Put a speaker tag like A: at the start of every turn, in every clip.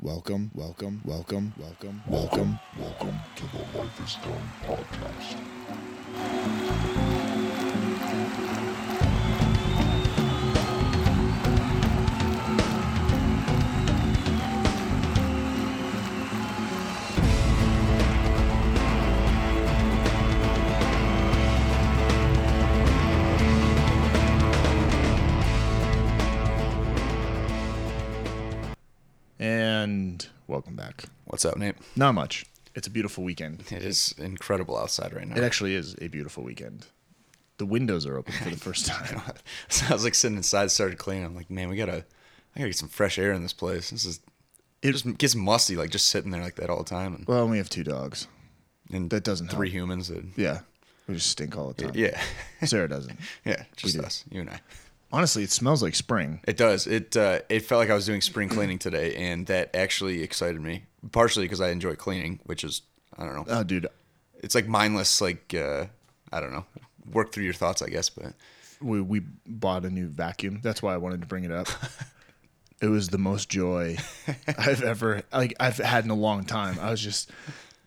A: welcome, welcome, welcome, welcome, welcome, welcome to the Life is Done podcast. Welcome back.
B: What's up, Nate?
A: Not much. It's a beautiful weekend.
B: It is incredible outside right now.
A: It actually is a beautiful weekend. The windows are open for the first time.
B: so I was like sitting inside, started cleaning. I'm like, man, we gotta, I gotta get some fresh air in this place. This is, it just gets musty, like just sitting there like that all the time. And,
A: Well, we have two dogs.
B: and
A: That doesn't
B: three
A: help.
B: humans. That,
A: Yeah. We just stink all the time.
B: yeah,
A: Sarah doesn't.
B: yeah, just
A: do.
B: us, you and I.
A: Honestly, it smells like spring.
B: It does. It uh, it felt like I was doing spring cleaning today, and that actually excited me. Partially because I enjoy cleaning, which is I don't know.
A: Oh, dude.
B: It's like mindless, like uh, I don't know. Work through your thoughts, I guess. But
A: We, we bought a new vacuum. That's why I wanted to bring it up. it was the most joy I've ever like I've had in a long time. I was just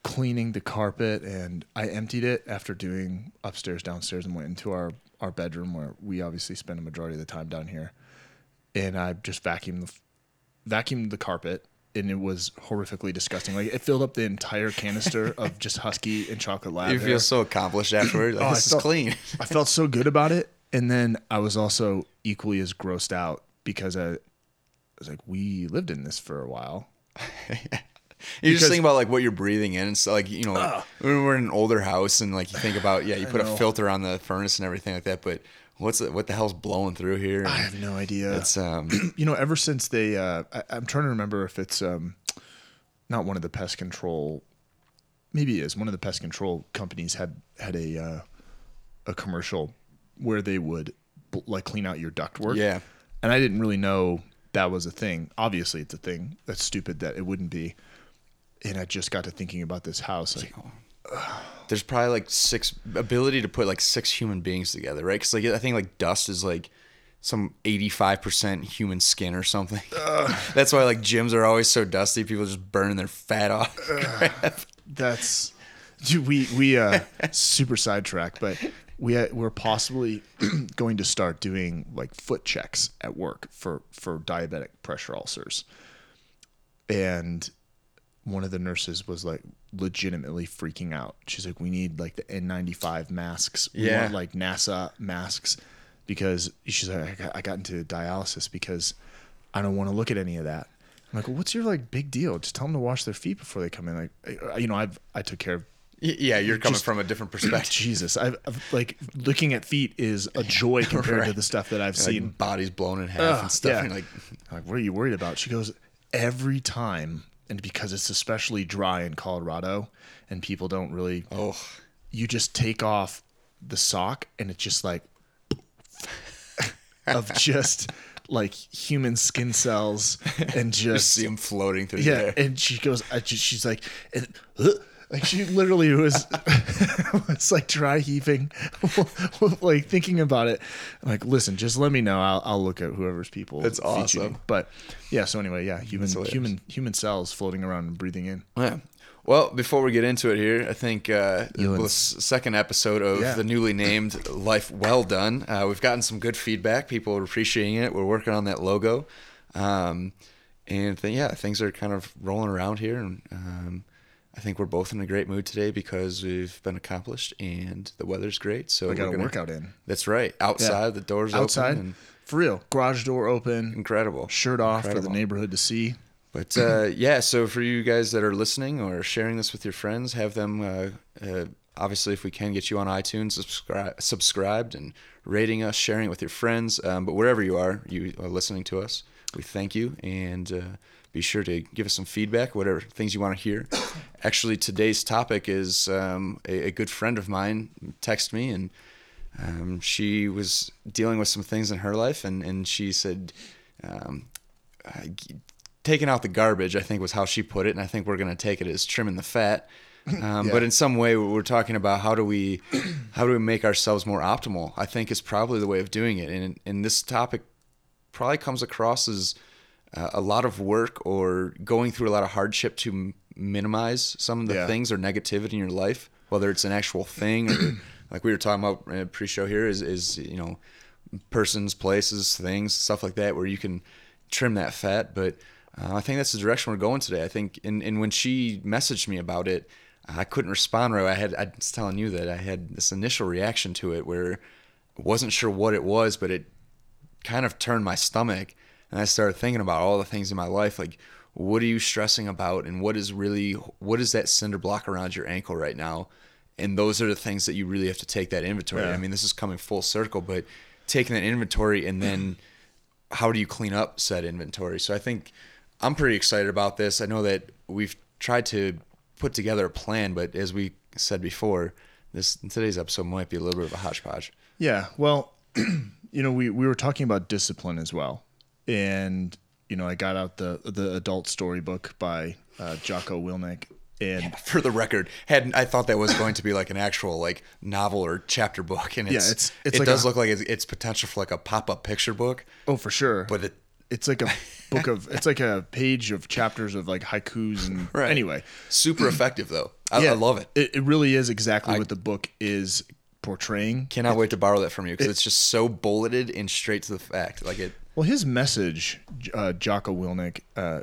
A: cleaning the carpet and I emptied it after doing upstairs, downstairs, and went into our our bedroom where we obviously spend a majority of the time down here. And I just vacuumed the vacuumed the carpet. And it was horrifically disgusting. Like it filled up the entire canister of just husky and chocolate lab.
B: you
A: hair.
B: feel so accomplished afterwards. Like,
A: Oh,
B: this is clean.
A: I felt so good about it, and then I was also equally as grossed out because I, I was like, we lived in this for a while.
B: You just think about like what you're breathing in, and so like you know, like, when we're in an older house, and like you think about yeah, you put a filter on the furnace and everything like that, but what's the, what the hell's blowing through here?
A: I have no idea.
B: It's um,
A: you know, ever since they, uh, I, I'm trying to remember if it's um, not one of the pest control, maybe it is one of the pest control companies had had a uh, a commercial where they would like clean out your ductwork.
B: Yeah.
A: and I didn't really know that was a thing. Obviously, it's a thing. That's stupid that it wouldn't be. And I just got to thinking about this house. Like,
B: there's probably like six ability to put like six human beings together, right? Because like I think like dust is like some 85% human skin or something. That's why like gyms are always so dusty. People just burning their fat off.
A: that's dude, we we uh super sidetracked, but we uh, we're possibly going to start doing like foot checks at work for for diabetic pressure ulcers. And one of the nurses was like legitimately freaking out. She's like, "We need like the N95 masks. We
B: Yeah.
A: want like NASA masks." Because she's like, I got, I got into dialysis because I don't want to look at any of that. I'm like, well, what's your like big deal? Just tell them to wash their feet before they come in. Like, you know, I've I took care of
B: yeah, you're coming
A: Just-
B: from a different perspective.
A: Jesus. I've, I've like looking at feet is a joy compared to the stuff that I've
B: Like
A: seen.
B: bodies blown in half
A: Ugh,
B: and stuff.
A: yeah.
B: And like
A: like, what are you worried about? She goes, every time, and because it's especially dry in Colorado, and people don't really,
B: oh,
A: you just take off the sock, and it's just like of just like human skin cells, and
B: just
A: just
B: see them floating through
A: yeah.
B: there.
A: And she goes, I just, she's like, and, uh, like she literally was, was like dry heaving, like thinking about it. I'm like, listen, just let me know. I'll, I'll look at whoever's people.
B: That's
A: feed you."
B: awesome.
A: But yeah, so anyway, yeah, human, human, human cells floating around and breathing in.
B: Yeah. Well, before we get into it here, I think uh, the second episode of
A: Yeah.
B: the newly named Life Well Done, uh, we've gotten some good feedback. People are appreciating it. We're working on that logo. Um, and th- yeah, things are kind of rolling around here. And um, I think we're both in a great mood today because we've been accomplished and the weather's great. So
A: I got a
B: gonna-
A: workout in.
B: That's right. Outside, the doors
A: Outside,
B: open. And
A: for real, garage door open,
B: incredible.
A: shirt off for the neighborhood to see.
B: But uh, yeah, so for you guys that are listening or sharing this with your friends, have them uh, uh, obviously, if we can get you on iTunes, subscribe, subscribed and rating us, sharing it with your friends. Um, but wherever you are, you are listening to us, we thank you and uh, be sure to give us some feedback, whatever things you want to hear. Actually, today's topic is um, a, a good friend of mine texted me and um, she was dealing with some things in her life, and, and she said, um, uh, taking out the garbage, I think was how she put it, and I think we're going to take it as trimming the fat. Um, But in some way, we're talking about how do we how do we make ourselves more optimal? I think is probably the way of doing it, and and this topic probably comes across as uh, a lot of work or going through a lot of hardship to m- minimize some of the
A: Yeah.
B: things or negativity in your life, whether it's an actual thing or like we were talking about in a pre-show here is is you know persons, places, things, stuff like that, where you can trim that fat. But uh, I think that's the direction we're going today. I think, and, and when she messaged me about it, I couldn't respond right. I had I was telling you that I had this initial reaction to it where I wasn't sure what it was, but it kind of turned my stomach, and I started thinking about all the things in my life, like what are you stressing about, and what is really what is that cinder block around your ankle right now, and those are the things that you really have to take that inventory.
A: Yeah.
B: I mean, this is coming full circle, but taking that inventory and then how do you clean up said inventory? So I think I'm pretty excited about this. I know that we've tried to put together a plan, but as we said before, this today's episode might be a little bit of a hodgepodge.
A: Yeah. Well, you know, we, we were talking about discipline as well. And, you know, I got out the the adult storybook by uh, Jocko Willink. And
B: For the record, had I thought that was going to be like an actual like novel or chapter book, and it's,
A: it's- it's
B: it
A: like
B: does
A: a-
B: look like it's, it's potential for like a pop up picture book,
A: oh, for sure.
B: but it
A: it's like a book of, it's like a page of chapters of like haikus. And
B: Right.
A: anyway,
B: super effective though. I, I love it.
A: it. It really is exactly what the book is portraying.
B: Cannot wait to borrow that from you because it's just so bulleted and straight to the fact. Like it,
A: Well, his message, uh, Jocko Willink, uh,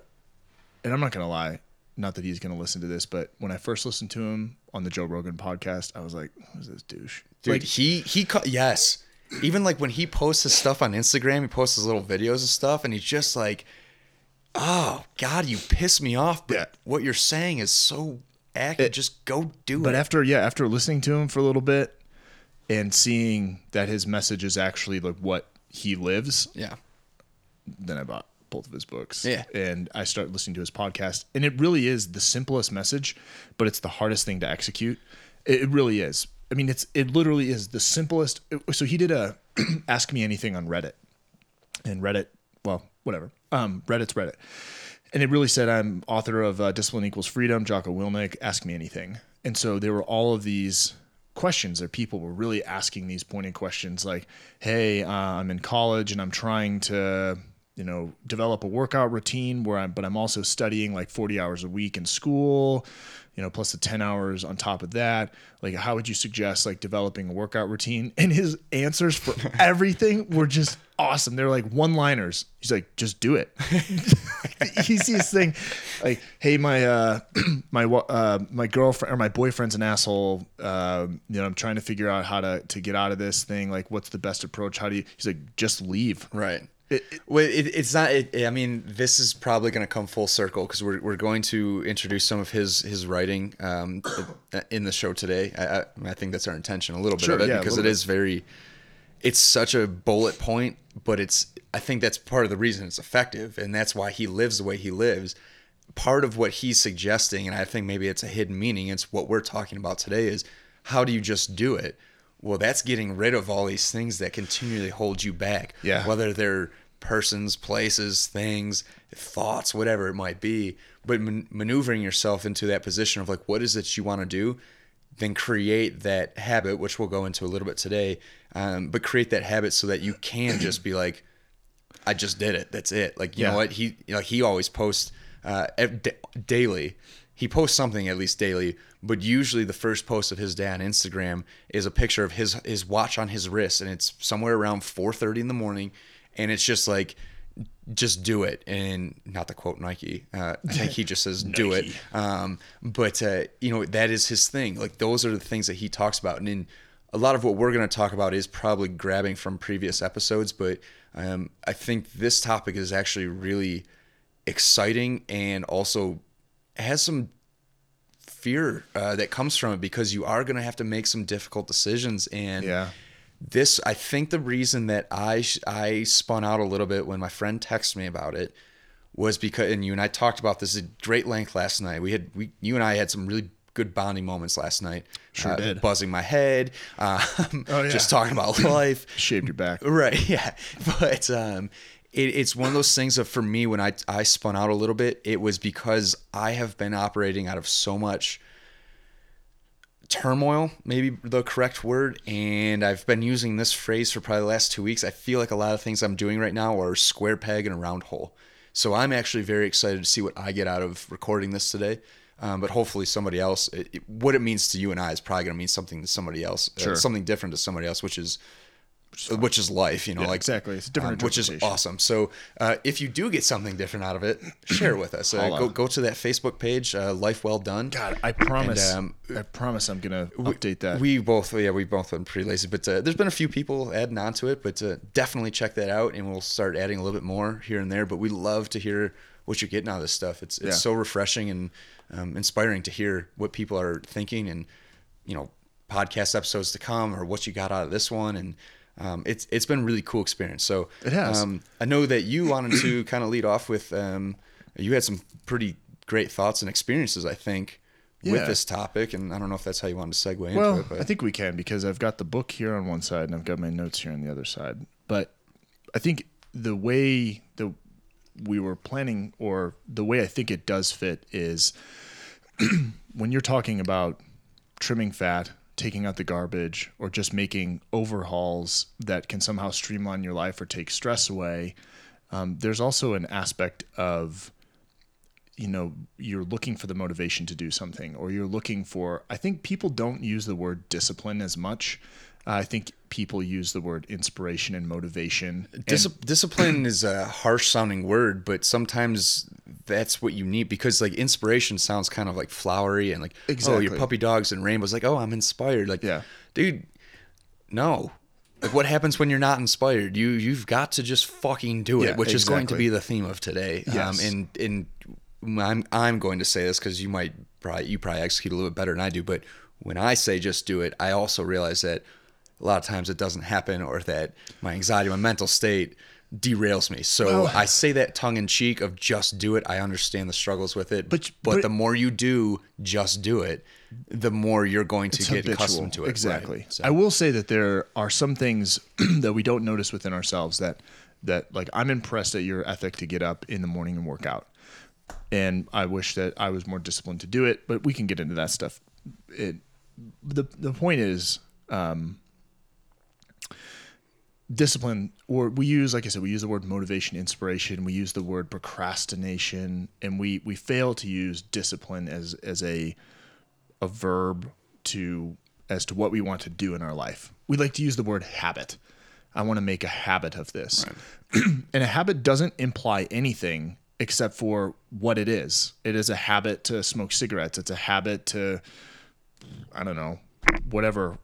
A: and I'm not going to lie, not that he's going to listen to this, but when I first listened to him on the Joe Rogan podcast, I was like, who's this douche?
B: dude.
A: Like,
B: he he ca- yes. Even like when he posts his stuff on Instagram, he posts his little videos and stuff, and he's just like, "Oh God, you piss me off." But
A: Yeah.
B: what you're saying is so accurate. just go do
A: but
B: it.
A: But after, yeah, after listening to him for a little bit and seeing that his message is actually like what he lives,
B: yeah,
A: then I bought both of his books.
B: Yeah.
A: And I started listening to his podcast. And it really is the simplest message, but it's the hardest thing to execute. It, really is. I mean, it's it literally is the simplest. So he did a ask me anything on Reddit. And Reddit, well, whatever. Um, Reddit's Reddit. And it really said, I'm author of uh, Discipline Equals Freedom, Jocko Willink, Ask Me Anything. And so there were all of these questions that people were really asking these pointed questions like, hey, uh, I'm in college and I'm trying to, you know, develop a workout routine where I'm, but I'm also studying like 40 hours a week in school, you know, plus the 10 hours on top of that. Like, how would you suggest like developing a workout routine? And his answers for everything were just awesome. They're like one liners. He's like, just do it. he sees this thing like, hey, my uh, my uh, my girlfriend or my boyfriend's an asshole. Um, you know, I'm trying to figure out how to to get out of this thing. Like, what's the best approach? How do you? He's like, just leave.
B: right.
A: It- it-
B: Well, it's not. It, I mean, this is probably going to come full circle because we're, we're going to introduce some of his his writing um, in the show today. I, I, I think that's our intention a little bit
A: Sure,
B: of it
A: yeah,
B: because it
A: bit.
B: is very. It's such a bullet point, but it's. I think that's part of the reason it's effective, and that's why he lives the way he lives. Part of what he's suggesting, and I think maybe it's a hidden meaning. It's what we're talking about today. Is how do you just do it? Well, that's getting rid of all these things that continually hold you back.
A: Yeah.
B: Whether they're persons, places, things, thoughts, whatever it might be, but man- maneuvering yourself into that position of like, what is it you want to do? Then create that habit, which we'll go into a little bit today. Um, but create that habit so that you can just be like, I just did it. That's it. Like you
A: Yeah.
B: know what he you know he always posts uh, daily. He posts something at least daily, but usually the first post of his day on Instagram is a picture of his his watch on his wrist, and it's somewhere around four thirty in the morning, and it's just like. Just do it, and not to quote Nike. Uh, I think he just says "do it." Um, but uh, you know that is his thing. Like those are the things that he talks about, and in a lot of what we're going to talk about is probably grabbing from previous episodes. But um, I think this topic is actually really exciting and also has some fear uh, that comes from it because you are going to have to make some difficult decisions and
A: Yeah.
B: this i think the reason that i sh- i spun out a little bit when my friend texted me about it was because and you and i talked about this at great length last night we had we you and i had some really good bonding moments last night
A: Sure
B: uh,
A: did.
B: buzzing my head um,
A: Oh, yeah.
B: just talking about life
A: Shaved your back.
B: Right. Yeah. But um, it, it's one of those things that for me, when I, I spun out a little bit, it was because I have been operating out of so much turmoil, maybe the correct word. And I've been using this phrase for probably the last two weeks. I feel like a lot of things I'm doing right now are square peg and a round hole. So I'm actually very excited to see what I get out of recording this today. Um, but hopefully somebody else, it, it- what it means to you and I is probably going to mean something to somebody else, uh, something different to somebody else, which is which is life, you know, like
A: exactly. It's a different
B: um, which is awesome. So uh, if you do get something different out of it, share it with us. Uh, go go to that Facebook page, uh, Life Well Done.
A: God, I promise.
B: um,
A: I promise I'm gonna update that.
B: We both, yeah, we both been pretty lazy, but uh, there's been a few people adding on to it. But uh, definitely check that out, and we'll start adding a little bit more here and there. But we love to hear what you're getting out of this stuff. It's it's
A: Yeah.
B: so refreshing and um, inspiring to hear what people are thinking, and you know, podcast episodes to come, or what you got out of this one, and um, it's it's been a really cool experience. So
A: It has.
B: Um, I know that you wanted to kind of lead off with. Um, you had some pretty great thoughts and experiences, I think. With this topic, and I don't know if that's how you wanted to segue into
A: well,
B: it. But
A: I think we can because I've got the book here on one side and I've got my notes here on the other side. But I think the way the we were planning, or the way I think it does fit, is when you're talking about trimming fat, taking out the garbage, or just making overhauls that can somehow streamline your life or take stress away. Um, there's also an aspect of you know you're looking for the motivation to do something or you're looking for i think people don't use the word discipline as much i think people use the word inspiration and motivation. And-
B: discipline is a harsh sounding word, but sometimes that's what you need because like inspiration sounds kind of like flowery and like oh your puppy dogs and rainbows like oh I'm inspired. Like
A: Yeah.
B: dude no. Like what happens when you're not inspired? You you've got to just fucking do it
A: Yeah,
B: which is going to be the theme of today. Um,
A: Yes.
B: and and I'm I'm going to say this because you might probably you probably execute a little bit better than I do but when I say just do it I also realize that a lot of times it doesn't happen or that my anxiety my mental state derails me. So
A: Well-
B: I say that tongue in cheek of just do it. I understand the struggles with it.
A: But-
B: but,
A: but-
B: the more you do just do it the more you're going to get
A: habitual.
B: accustomed to it. Right?
A: exactly.
B: So-
A: i will say that there are some things that we don't notice within ourselves that that like i'm impressed at your ethic to get up in the morning and work out. And i wish that i was more disciplined to do it but we can get into that stuff. It the the point is um, discipline or we use like i said we use the word motivation inspiration we use the word procrastination and we we fail to use discipline as as a a verb to as to what we want to do in our life. We like to use the word habit. I want to make a habit of this. And a habit doesn't imply anything except for what it is. It is a habit to smoke cigarettes. It's a habit to I don't know, whatever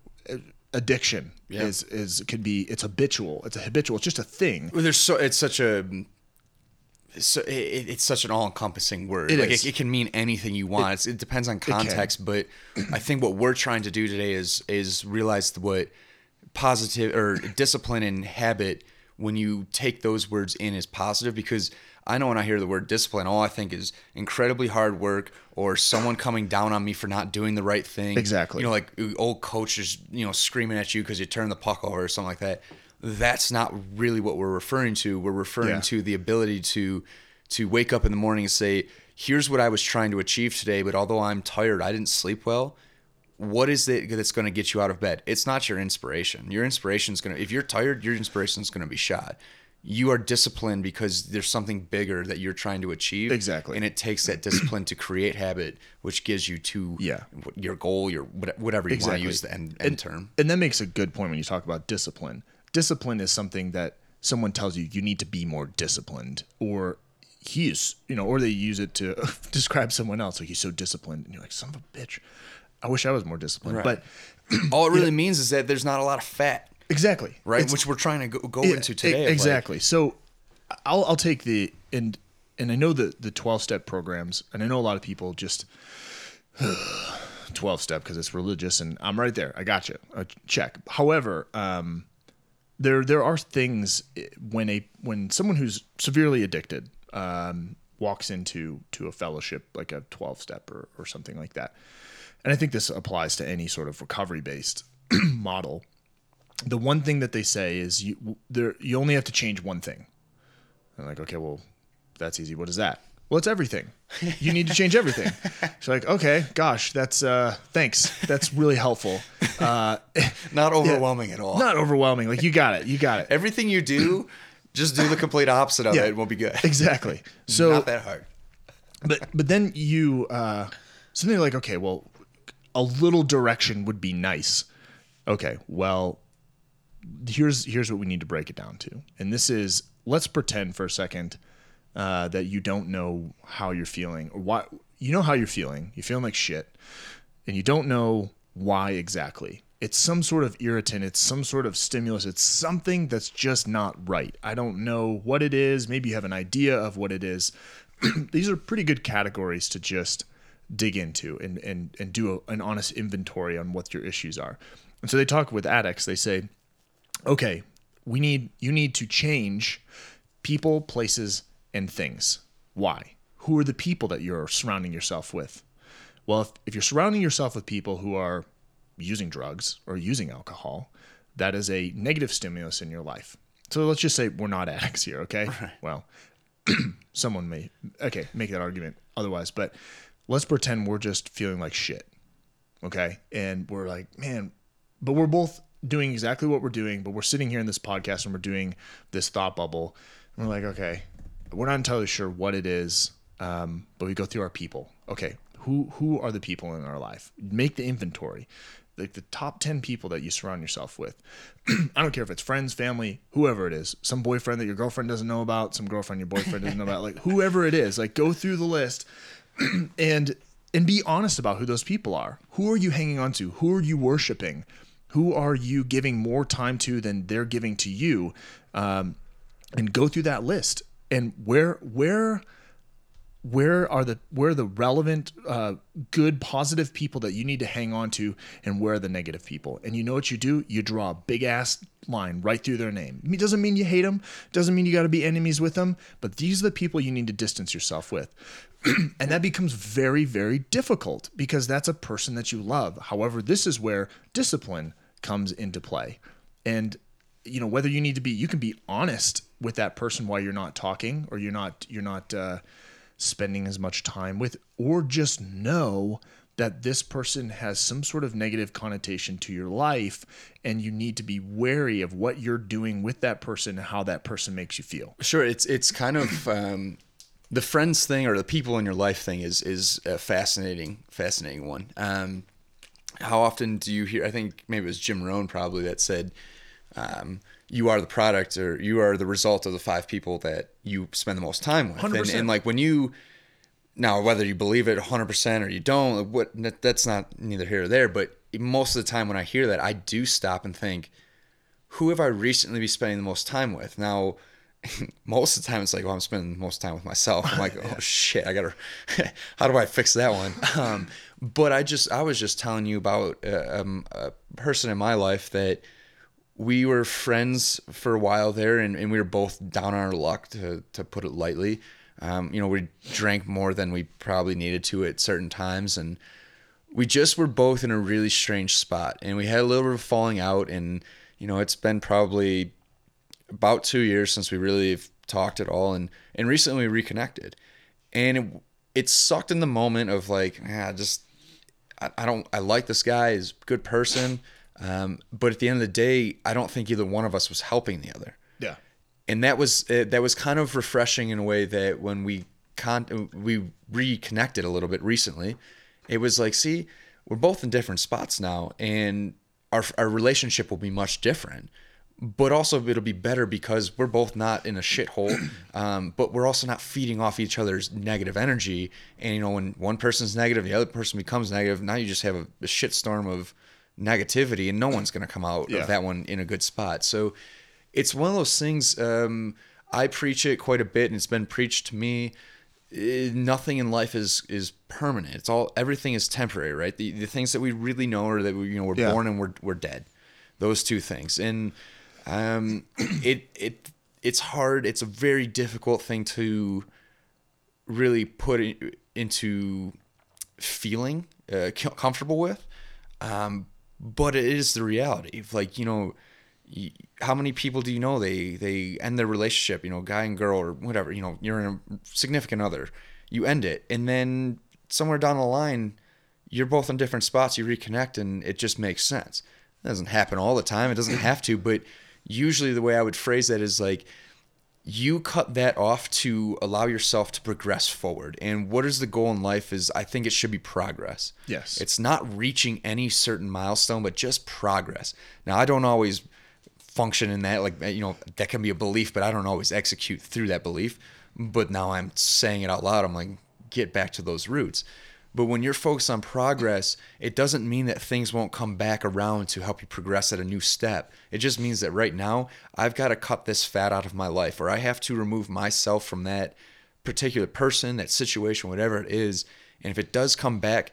A: addiction is is could be it's habitual. It's a habitual. It's just a thing.
B: Well, there's so it's such a so- it, it's such an all-encompassing word.
A: It
B: like
A: is.
B: It, it can mean anything you want. It's, it depends on context, but I think what we're trying to do today is is realize what positive or discipline and habit when you take those words in as positive because I know when I hear the word discipline, all I think is incredibly hard work or someone coming down on me for not doing the right thing.
A: Exactly.
B: You know, like old coaches, you know, screaming at you because you turn the puck over or something like that. That's not really what we're referring to. We're referring
A: Yeah.
B: to the ability to to wake up in the morning and say, "Here's what I was trying to achieve today, but although I'm tired, I didn't sleep well." What is it that's going to get you out of bed? It's not your inspiration. Your inspiration is going to if you're tired, your inspiration is going to be shot. You are disciplined because there's something bigger that you're trying to achieve.
A: Exactly.
B: And it takes that discipline to create habit, which gives you to
A: Yeah.
B: your goal, your whatever you want to use the end, end term.
A: And that makes a good point when you talk about discipline. Discipline is something that someone tells you you need to be more disciplined or he is, you know, or they use it to describe someone else like he's so disciplined and you're like son of a bitch. I wish I was more disciplined.
B: Right.
A: But
B: All it really means is that there's not a lot of fat,
A: exactly.
B: right?
A: It's-
B: Which we're trying to go, go into today. like,
A: exactly. so I'll I'll take the and and I know the the twelve step programs, and I know a lot of people just twelve step because it's religious, and I'm right there. I got you. Uh, check. However, um, there there are things eh, when a when someone who's severely addicted um, walks into to a fellowship like a twelve step or or something like that, and I think this applies to any sort of recovery based model the one thing that they say is you there you only have to change one thing. I'm like, okay, well, that's easy. What is that? Well, it's everything. You need to change everything. She's like, okay, gosh, that's uh, thanks. That's really helpful. Uh,
B: Not overwhelming at all.
A: not overwhelming. Like you got it. You got it.
B: Everything you do, Just do the complete opposite of
A: Yeah.
B: it, and we'll be good.
A: exactly. So
B: Not that hard.
A: but but then you uh so then you're like okay well a little direction would be nice. Okay well here's here's what we need to break it down to. And this is let's pretend for a second uh, that you don't know how you're feeling or why you know how you're feeling. You're feeling like shit and you don't know why exactly. It's some sort of irritant. It's some sort of stimulus. It's something that's just not right. I don't know what it is. Maybe you have an idea of what it is. These are pretty good categories to just dig into and and and do a, an honest inventory on what your issues are. And so they talk with addicts. They say, okay, we need you need to change people, places, and things. Why? Who are the people that you're surrounding yourself with? Well, if, if you're surrounding yourself with people who are using drugs or using alcohol, that is a negative stimulus in your life. So let's just say we're not addicts here, okay? Well, someone may okay make that argument otherwise but let's pretend we're just feeling like shit okay? And we're like man but we're both doing exactly what we're doing but we're sitting here in this podcast and we're doing this thought bubble. And we're like okay we're not entirely sure what it is um, but we go through our people. Okay who who are the people in our life? Make the inventory. Like the top 10 people that you surround yourself with. I don't care if it's friends family whoever it is. Some boyfriend that your girlfriend doesn't know about some girlfriend your boyfriend doesn't know about. Like whoever it is like go through the list and and be honest about who those people are. Who are you hanging on to? Who are you worshiping? Who are you giving more time to than they're giving to you? Um, and go through that list. And where where where are the where are the relevant uh, good positive people that you need to hang on to and where are the negative people? And you know what you do? You draw a big ass line right through their name. It doesn't mean you hate them doesn't mean you got to be enemies with them but these are the people you need to distance yourself with. And that becomes very very difficult because that's a person that you love. However this is where discipline comes into play. And you know whether you need to be you can be honest with that person while you're not talking or you're not you're not uh, spending as much time with or just know that this person has some sort of negative connotation to your life and you need to be wary of what you're doing with that person and how that person makes you feel
B: Sure, it's it's kind of um, the friends thing or the people in your life thing is is a fascinating fascinating one. Um, how often do you hear? I think maybe it was Jim Rohn probably that said, um, "You are the product, or you are the result of the five people that you spend the most time with." And, and like when you now whether you believe it 100% or you don't what that's not neither here or there but most of the time when i hear that i do stop and think who have i recently been spending the most time with? Now most of the time it's like well i'm spending the most time with myself. I'm like oh shit i gotta how do i fix that one? Um, but i just i was just telling you about uh, um, a person in my life that we were friends for a while there and, and we were both down on our luck to, to put it lightly. Um, you know we drank more than we probably needed to at certain times and we just were both in a really strange spot and we had a little bit of falling out and you know it's been probably about two years since we really talked at all and and recently we reconnected. And it, it sucked in the moment of like ah, just I, I don't I like this guy he's a good person um, but at the end of the day I don't think either one of us was helping the other
A: yeah
B: and that was uh, that was kind of refreshing in a way that when we con- we reconnected a little bit recently, it was like, see, we're both in different spots now, and our our relationship will be much different. But also, it'll be better because we're both not in a shithole, um, but we're also not feeding off each other's negative energy. And you know, when one person's negative, the other person becomes negative. Now you just have a, a shitstorm of negativity, and no one's going to come out
A: Yeah.
B: of that one in a good spot. So it's one of those things. Um, I preach it quite a bit, and it's been preached to me. Eh, nothing in life is is permanent. It's all everything is temporary, right? The the things that we really know are that we you know we're
A: Yeah.
B: born and we're we're dead. Those two things, and um, it it it's hard. It's a very difficult thing to really put it into feeling uh, comfortable with. Um, but it is the reality. Like you know, how many people do you know they they end their relationship? You know, guy and girl or whatever. You know, you're in a significant other. You end it, and then somewhere down the line, you're both in different spots. You reconnect, and it just makes sense. It doesn't happen all the time. It doesn't mm. have to, but usually the way I would phrase that is like you cut that off to allow yourself to progress forward. And what is the goal in life is I think it should be progress.
A: Yes.
B: It's not reaching any certain milestone, but just progress. Now, I don't always function in that like you know that can be a belief but i don't always execute through that belief but now i'm saying it out loud i'm like get back to those roots but when you're focused on progress it doesn't mean that things won't come back around to help you progress at a new step it just means that right now i've got to cut this fat out of my life or i have to remove myself from that particular person that situation whatever it is and if it does come back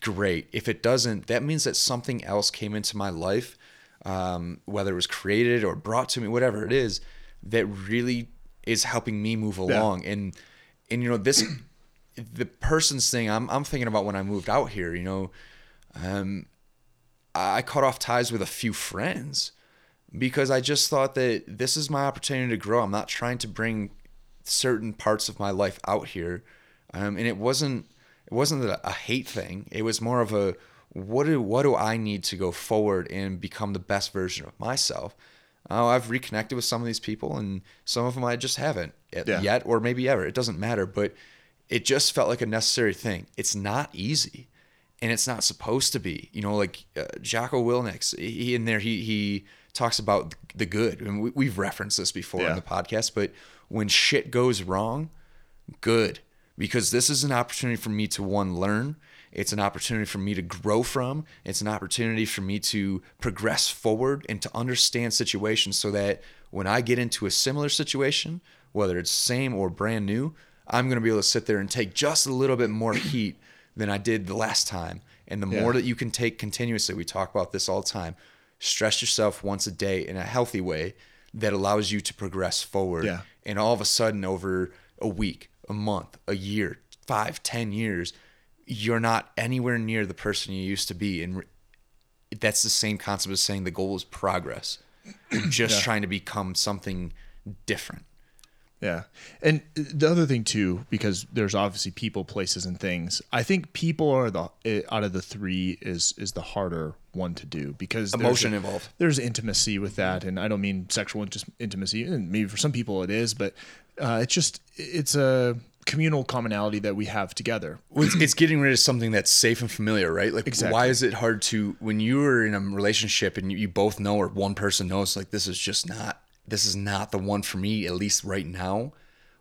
B: great if it doesn't that means that something else came into my life um, whether it was created or brought to me, whatever it is, that really is helping me move along. Yeah. And and you know this, the person's thing. I'm I'm thinking about when I moved out here. You know, um, I cut off ties with a few friends because I just thought that this is my opportunity to grow. I'm not trying to bring certain parts of my life out here, um, and it wasn't it wasn't a, a hate thing. It was more of a what do what do I need to go forward and become the best version of myself? Oh, I've reconnected with some of these people, and some of them I just haven't yeah. yet, or maybe ever. It doesn't matter, but it just felt like a necessary thing. It's not easy, and it's not supposed to be. You know, like uh, Jocko Willink, he in there he he talks about the good, and we, have referenced this before yeah. in the podcast. But when shit goes wrong, good, because this is an opportunity for me to one learn it's an opportunity for me to grow from. It's an opportunity for me to progress forward and to understand situations so that when I get into a similar situation, whether it's same or brand new, I'm going to be able to sit there and take just a little bit more heat than I did the last time. And the yeah. more that you can take continuously, we talk about this all the time. Stress yourself once a day in a healthy way that allows you to progress forward.
A: Yeah.
B: And all of a sudden, over a week, a month, a year, five, ten years, you're not anywhere near the person you used to be and that's the same concept as saying the goal is progress you're just yeah. trying to become something different
A: yeah and the other thing too because there's obviously people places and things i think people are the eh, out of the three is is the harder one to do because
B: emotion
A: there's,
B: involved
A: there's intimacy with that and i don't mean sexual just intimacy and maybe for some people it is but uh, it's just it's a communal commonality that we have together.
B: It's, it's, getting rid of something that's safe and familiar, right? Like, exactly. why is it hard to when you are in a relationship and you both know or one person knows like this is just not this is not the one for me at least right now.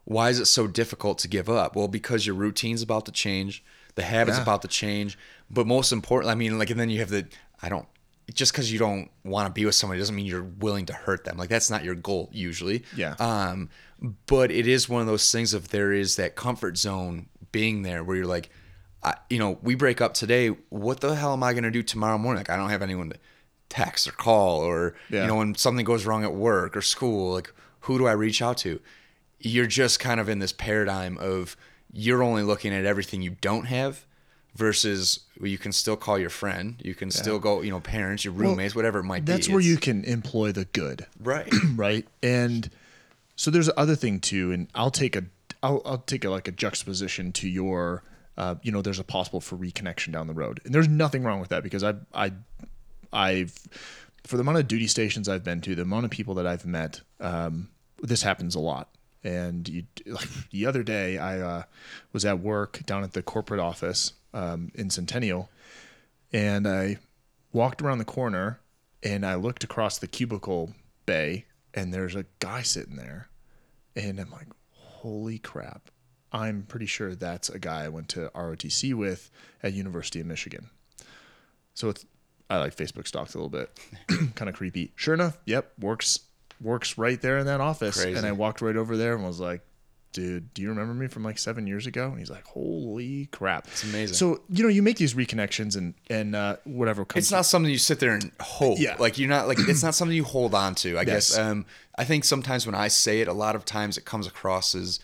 B: Why is it so difficult to give up? Well, because your routine's about to change, the habits yeah. about to change, but most important, I mean, like, and then you have the I don't just because you don't want to be with somebody doesn't mean you're willing to hurt them. Like that's not your goal usually.
A: Yeah.
B: Um, but it is one of those things if there is that comfort zone being there where you're like, I, you know, we break up today. What the hell am I going to do tomorrow morning? Like I don't have anyone to text or call or, yeah. you know, when something goes wrong at work or school, like who do I reach out to? You're just kind of in this paradigm of you're only looking at everything you don't have versus you can still call your friend you can yeah. still go you know parents your roommates well, whatever it might
A: that's be that's where it's, you can employ the good
B: right
A: right and so there's other thing too and i'll take a i'll, I'll take a, like a juxtaposition to your uh, you know there's a possible for reconnection down the road and there's nothing wrong with that because i i i've for the amount of duty stations i've been to the amount of people that i've met um, this happens a lot and you, the other day i uh, was at work down at the corporate office um, in Centennial, and I walked around the corner and I looked across the cubicle bay, and there's a guy sitting there, and I'm like, holy crap! I'm pretty sure that's a guy I went to ROTC with at University of Michigan. So it's I like Facebook stalks a little bit, kind of creepy. Sure enough, yep, works works right there in that office. Crazy. And I walked right over there and was like, dude, do you remember me from like seven years ago? And he's like, holy crap.
B: It's amazing.
A: So, you know, you make these reconnections and, and, uh, whatever
B: comes. It's not something you sit there and hold. Yeah. Like you're not like, it's not something you hold on to, I yes. guess. Um, I think sometimes when I say it, a lot of times it comes across as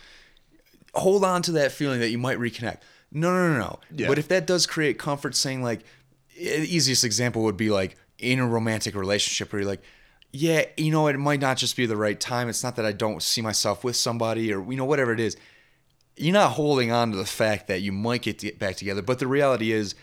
B: hold on to that feeling that you might reconnect. No, no, no, no. Yeah. But if that does create comfort, saying like, easiest example would be like in a romantic relationship where you're like, yeah, you know, it might not just be the right time. It's not that I don't see myself with somebody or, you know, whatever it is. You're not holding on to the fact that you might get, to get back together. But the reality is,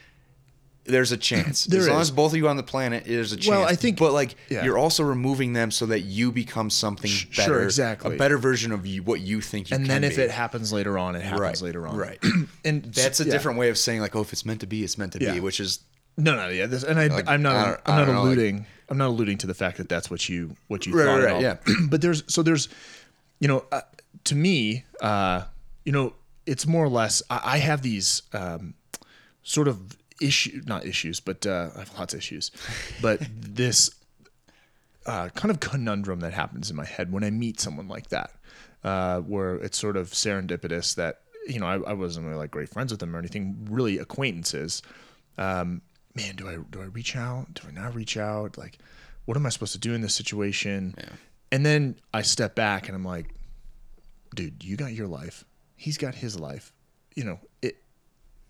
B: there's a chance.
A: There
B: as long
A: is.
B: as both of you on the planet, there's a chance.
A: Well, I think-
B: but like
A: yeah.
B: you're also removing them so that you become something
A: sure,
B: better,
A: exactly.
B: a better version of you, what you think you
A: and then if
B: be.
A: it happens later on, it happens
B: right,
A: later on.
B: right,
A: And
B: that's a
A: yeah.
B: different way of saying like, oh, if it's meant to be, it's meant to
A: Yeah.
B: be, which is
A: No, no, yeah. This, and I,
B: Like,
A: I'm not.
B: I
A: I'm not
B: don't know, like-
A: alluding. I'm not alluding to the fact that that's what you what you
B: Right,
A: thought.
B: right, right,
A: all. but there's so there's, you know, uh, to me, uh, you know, it's more or less. I, I have these um, sort of issue, not issues, but uh, I have lots of issues, but this uh, kind of conundrum that happens in my head when I meet someone like that, uh, where it's sort of serendipitous that you know I, I wasn't really like great friends with them or anything, really acquaintances. Um, man, do I do I reach out? Do I not reach out? Like, what am I supposed to do in this situation? And then I step back and I'm like, dude, you got your life. He's got his life. You know, it.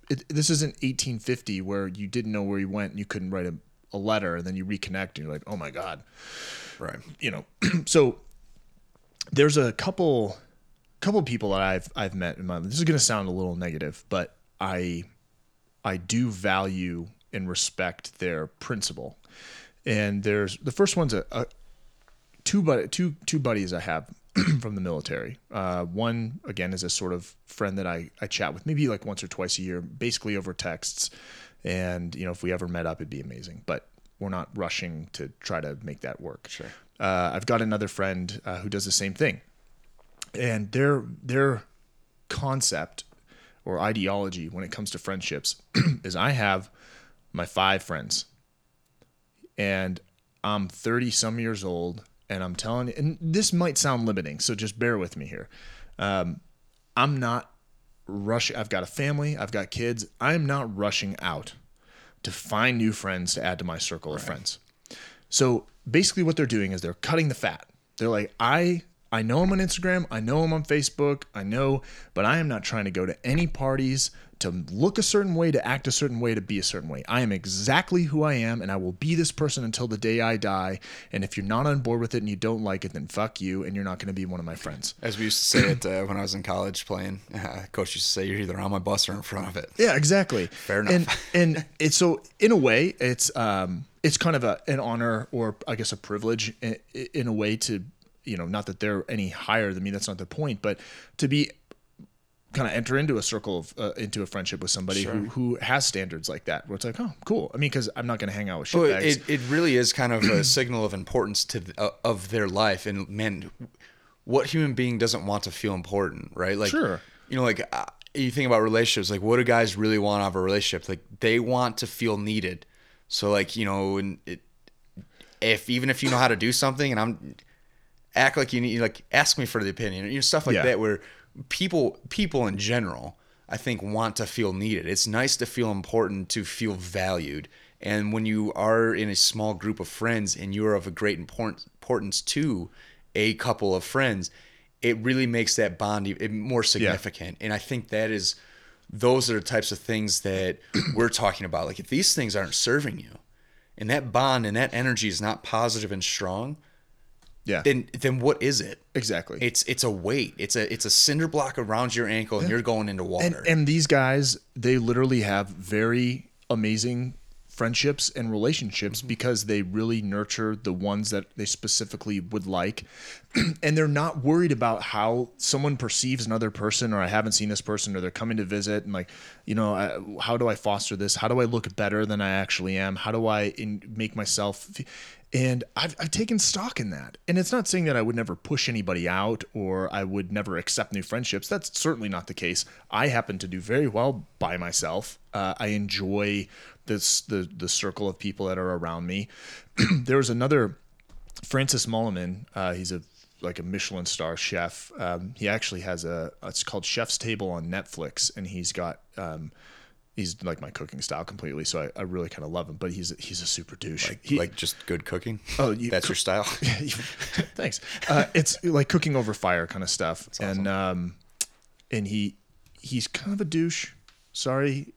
A: It, this isn't 1850 where you didn't know where you went and you couldn't write a, a letter and then you reconnect and you're like, oh my god,
B: right.
A: you know so there's a couple couple people that I've I've met in my this is going to sound a little negative but I I do value and respect their principle and there's the first one's a, a two but two two buddies I have from the military. Uh, one again is a sort of friend that I I chat with maybe like once or twice a year, basically over texts. And you know, if we ever met up, it'd be amazing. But we're not rushing to try to make that work.
B: Sure.
A: Uh, I've got another friend uh, who does the same thing, and their their concept or ideology when it comes to friendships is I have my five friends and I'm 30 some years old and I'm telling you, and this might sound limiting, so just bear with me here. Um, I'm not rushing. I've got a family, I've got kids. I'm not rushing out to find new friends to add to my circle of friends. So basically, what they're doing is they're cutting the fat. They're like, I I know I'm on Instagram, I know I'm on Facebook, I know, but I am not trying to go to any parties to look a certain way, to act a certain way, to be a certain way. I am exactly who I am, and I will be this person until the day I die. And if you're not on board with it and you don't like it, then fuck you, and you're not going to be one of my friends.
B: As we used to say it uh, when I was in college playing, uh, coach used to say, "You're either on my bus or in front of it."
A: Yeah, exactly.
B: Fair enough.
A: And and it's so in a way, it's um it's kind of a an honor or I guess a privilege in, in a way to you know not that they're any higher than me. That's not the point, but to be kind of enter into a circle of uh, into a friendship with somebody who who has standards like that, where it's like, oh, cool. I mean, because I'm not going to hang out with
B: Well,
A: shitbags.
B: it, it really is kind of a signal of importance to the, uh, of their life and man what human being doesn't want to feel important right like
A: Sure.
B: you know like uh, you think about relationships like what do guys really want out of a relationship like they want to feel needed so like you know and it, if even if you know how to do something and i'm act like you need like ask me for the opinion you know stuff like
A: Yeah.
B: that where people people in general i think want to feel needed. It's nice to feel important to feel valued. And when you are in a small group of friends and you are of a great import- importance to a couple of friends it really makes that bond more significant. And i think that is those are the types of things that we're talking about. Like if these things aren't serving you and that bond and that energy is not positive and strong
A: yeah,
B: then then what is it?
A: exactly.
B: It's it's a weight. It's a it's a cinder block around your ankle, and you're going into water.
A: and these guys they literally have very amazing friendships and relationships mm-hmm. because they really nurture the ones that they specifically would like and they're not worried about how someone perceives another person or i haven't seen this person or they're coming to visit and like you know I, how do i foster this how do i look better than i actually am how do i in, make myself and I've, I've taken stock in that. And it's not saying that i would never push anybody out or i would never accept new friendships. That's certainly not the case. I happen to do very well by myself. Uh, i enjoy this the the circle of people that are around me. There was another francis mallmann uh, he's a like a michelin star chef. Um, he actually has a it's called chef's table on netflix and he's got um, he's like my cooking style completely so i, I really kind of love him but he's he's a super douche He-
B: like just good cooking.
A: Oh, you
B: that's
A: cook-
B: your style.
A: Thanks. Uh, it's like cooking over fire kind of stuff, and um, and he he's kind of a douche. Sorry,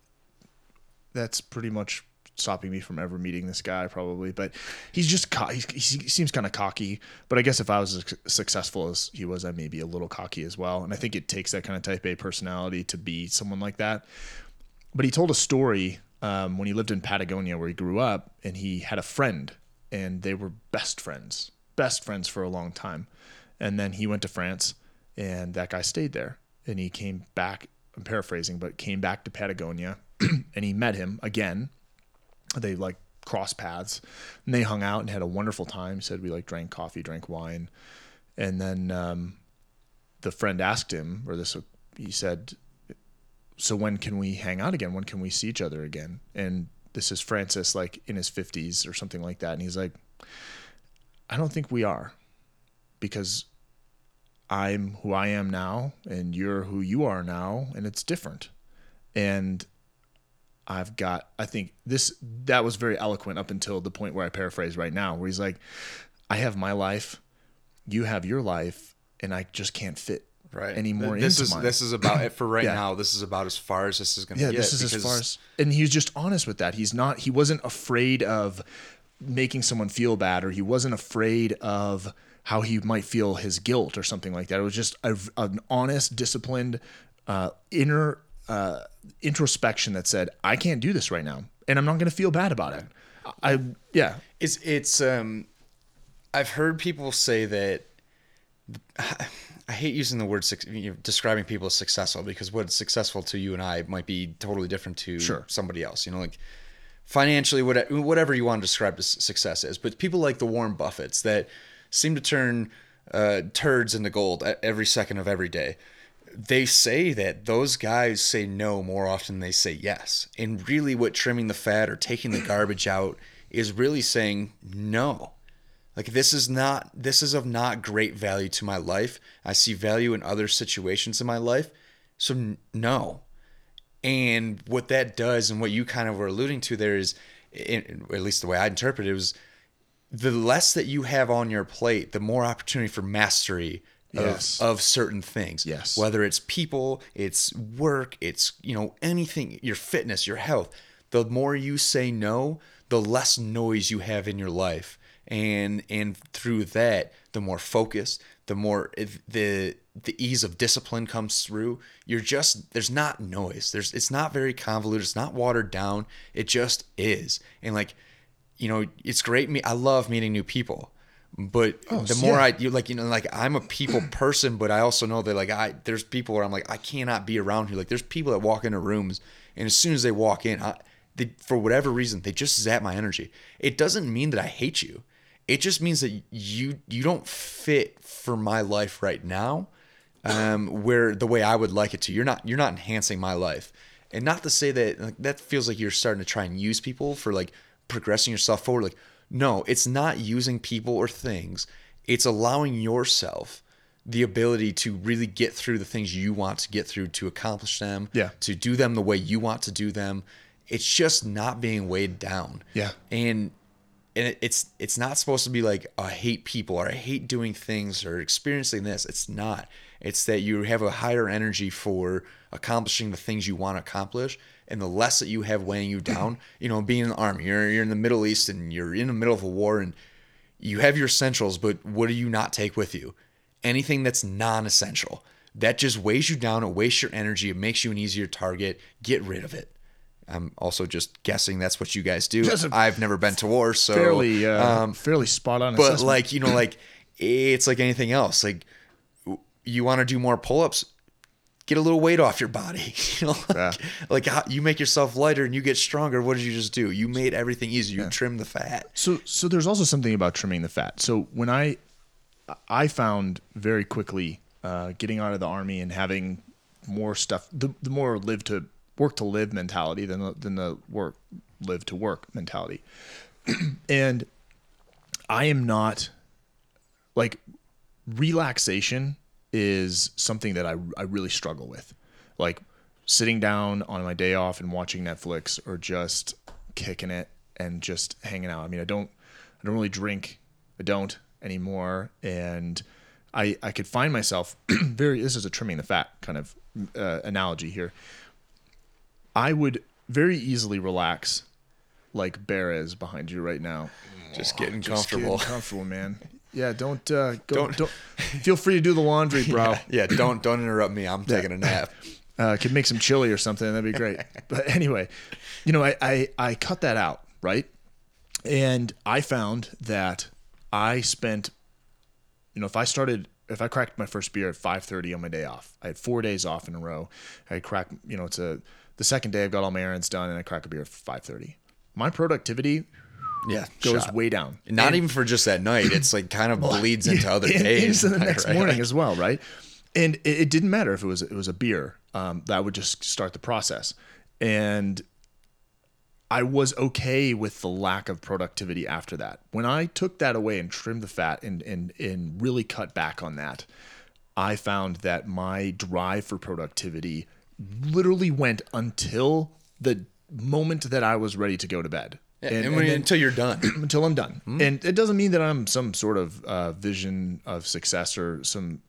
A: that's pretty much stopping me from ever meeting this guy probably. But he's just co- he's, he seems kind of cocky. But I guess if I was as successful as he was, I may be a little cocky as well. And I think it takes that kind of type A personality to be someone like that. But he told a story um, when he lived in Patagonia, where he grew up, and he had a friend, and they were best friends, best friends for a long time. And then he went to France, and that guy stayed there, and he came back. I'm paraphrasing, but came back to Patagonia, and he met him again. They like crossed paths, and they hung out and had a wonderful time. He said we like drank coffee, drank wine, and then um, the friend asked him, or this, he said, so when can we hang out again? When can we see each other again? And this is Francis, like in his 50s or something like that. And he's like, I don't think we are because I'm who I am now and you're who you are now, and it's different. And I've got, I think this, that was very eloquent up until the point where I paraphrase right now, where he's like, I have my life, you have your life, and I just can't fit
B: right.
A: anymore
B: this is
A: mine.
B: this is about it for right
A: Yeah.
B: now. This is about as far as this is going to
A: yeah
B: get
A: this is as far as and he was just honest with that. He's not he wasn't afraid of making someone feel bad or he wasn't afraid of how he might feel his guilt or something like that. It was just a, an honest disciplined uh, inner uh, introspection that said i can't do this right now and i'm not going to feel bad about it. I yeah.
B: It's it's um I've heard people say that I hate using the word you know, describing people as successful because what's successful to you and I might be totally different to
A: Sure.
B: somebody else. You know, like financially, whatever, whatever you want to describe as success is. But people like the Warren Buffetts that seem to turn uh, turds into gold every second of every day. They say that those guys say no more often than they say yes. And really, what trimming the fat or taking the garbage out is really saying no. Like this is not this is of not great value to my life. I see value in other situations in my life. So no. And what that does and what you kind of were alluding to there is in, at least the way I interpret it was the less that you have on your plate, the more opportunity for mastery of,
A: Yes.
B: of certain things.
A: Yes.
B: Whether it's people, it's work, it's you know anything, your fitness, your health. The more you say no, the less noise you have in your life, and and through that, the more focus, the more the the ease of discipline comes through. You're just there's not noise. There's it's not very convoluted. It's not watered down. It just is, and like you know, it's great. Me, I love meeting new people, but oh, the
A: so
B: more
A: yeah.
B: I you like, you know, like I'm a people person, but I also know that like I there's people where I'm like I cannot be around here. Like there's people that walk into rooms, and as soon as they walk in, I, they, for whatever reason, they just zap my energy. It doesn't mean that I hate you. It just means that you you don't fit for my life right now, um, where the way I would like it to. You're not you're not enhancing my life, and not to say that like, that feels like you're starting to try and use people for like progressing yourself forward. Like no, it's not using people or things. It's allowing yourself the ability to really get through the things you want to get through to accomplish them.
A: Yeah.
B: To do them the way you want to do them. It's just not being weighed down.
A: Yeah.
B: And and it, it's it's not supposed to be like "Oh, I hate people or I hate doing things or experiencing this. It's not. It's that you have a higher energy for accomplishing the things you want to accomplish, and the less that you have weighing you down. You know, being in the army, you're you're in the Middle East and you're in the middle of a war, and you have your essentials, but what do you not take with you? Anything that's non-essential. That just weighs you down. It wastes your energy. It makes you an easier target. Get rid of it. I'm also just guessing that's what you guys do. I've never been to war, so
A: fairly uh,
B: um,
A: fairly spot on
B: but
A: assessment.
B: like you know, like it's like anything else. Like you want to do more pull-ups, get a little weight off your body. You know, like,
A: Yeah.
B: like how, you make yourself lighter and you get stronger. What did you just do? You made everything easier. You trimmed the fat.
A: So so there's also something about trimming the fat. So when I I found very quickly uh, getting out of the army and having more stuff the, the more live to work to live mentality than the, than the work live to work mentality. and I am not like relaxation is something that I, I really struggle with. Like sitting down on my day off and watching Netflix or just kicking it and just hanging out. I mean, I don't I don't really drink. I don't anymore and I I could find myself very this is a trimming the fat kind of uh, analogy here. I would very easily relax like Bear is behind you right now.
B: Just getting
A: Just
B: comfortable.
A: getting comfortable, man. Yeah, don't uh, go,
B: Don't-
A: don't feel free to do the laundry, bro.
B: Yeah, don't don't interrupt me. I'm taking a nap.
A: Uh, could make some chili or something. That'd be great. But anyway, you know, I, I, I cut that out, right? And I found that I spent, you know, if I started, if I cracked my first beer at 5:30 on my day off, I had four days off in a row. I cracked, you know, it's a the second day I've got all my errands done, and I crack a beer at 5:30. My productivity
B: Yeah,
A: goes
B: shot.
A: way down.
B: Not even for just that night. It's like kind of bleeds into other days.
A: into the
B: right?
A: next morning as well, right? And it, it didn't matter if it was it was a beer. Um, that would just start the process, and I was okay with the lack of productivity after that. When I took that away and trimmed the fat and and and really cut back on that, I found that my drive for productivity literally went until the moment that I was ready to go to bed.
B: And, and when,
A: then-
B: until you're done.
A: until I'm done.
B: Hmm.
A: And it doesn't mean that I'm some sort of uh, vision of success or some,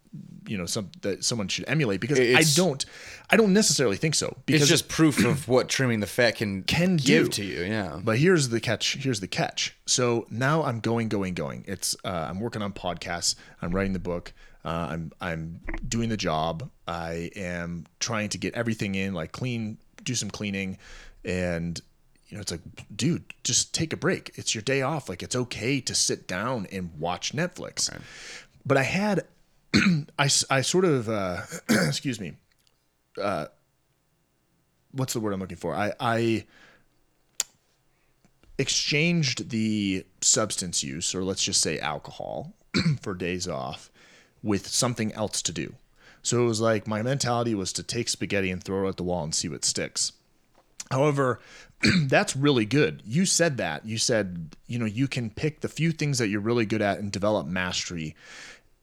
A: you know, some that someone should emulate because
B: It's-
A: I don't, I don't necessarily think so. Because
B: It's just proof of what trimming the fat can
A: Can
B: give
A: do.
B: to you. Yeah.
A: But here's the catch. Here's the catch. So now I'm going, going, going. It's uh, I'm working on podcasts. I'm writing the book. Uh, I'm I'm doing the job. I am trying to get everything in, like clean, do some cleaning, and you know, it's like, dude, just take a break. It's your day off. Like it's okay to sit down and watch Netflix. But I had, I I sort of, uh, excuse me. Uh, what's the word I'm looking for? I I exchanged the substance use, or let's just say alcohol, for days off with something else to do. So it was like my mentality was to take spaghetti and throw it at the wall and see what sticks. However, that's really good. You said that. You said, you know, you can pick the few things that you're really good at and develop mastery.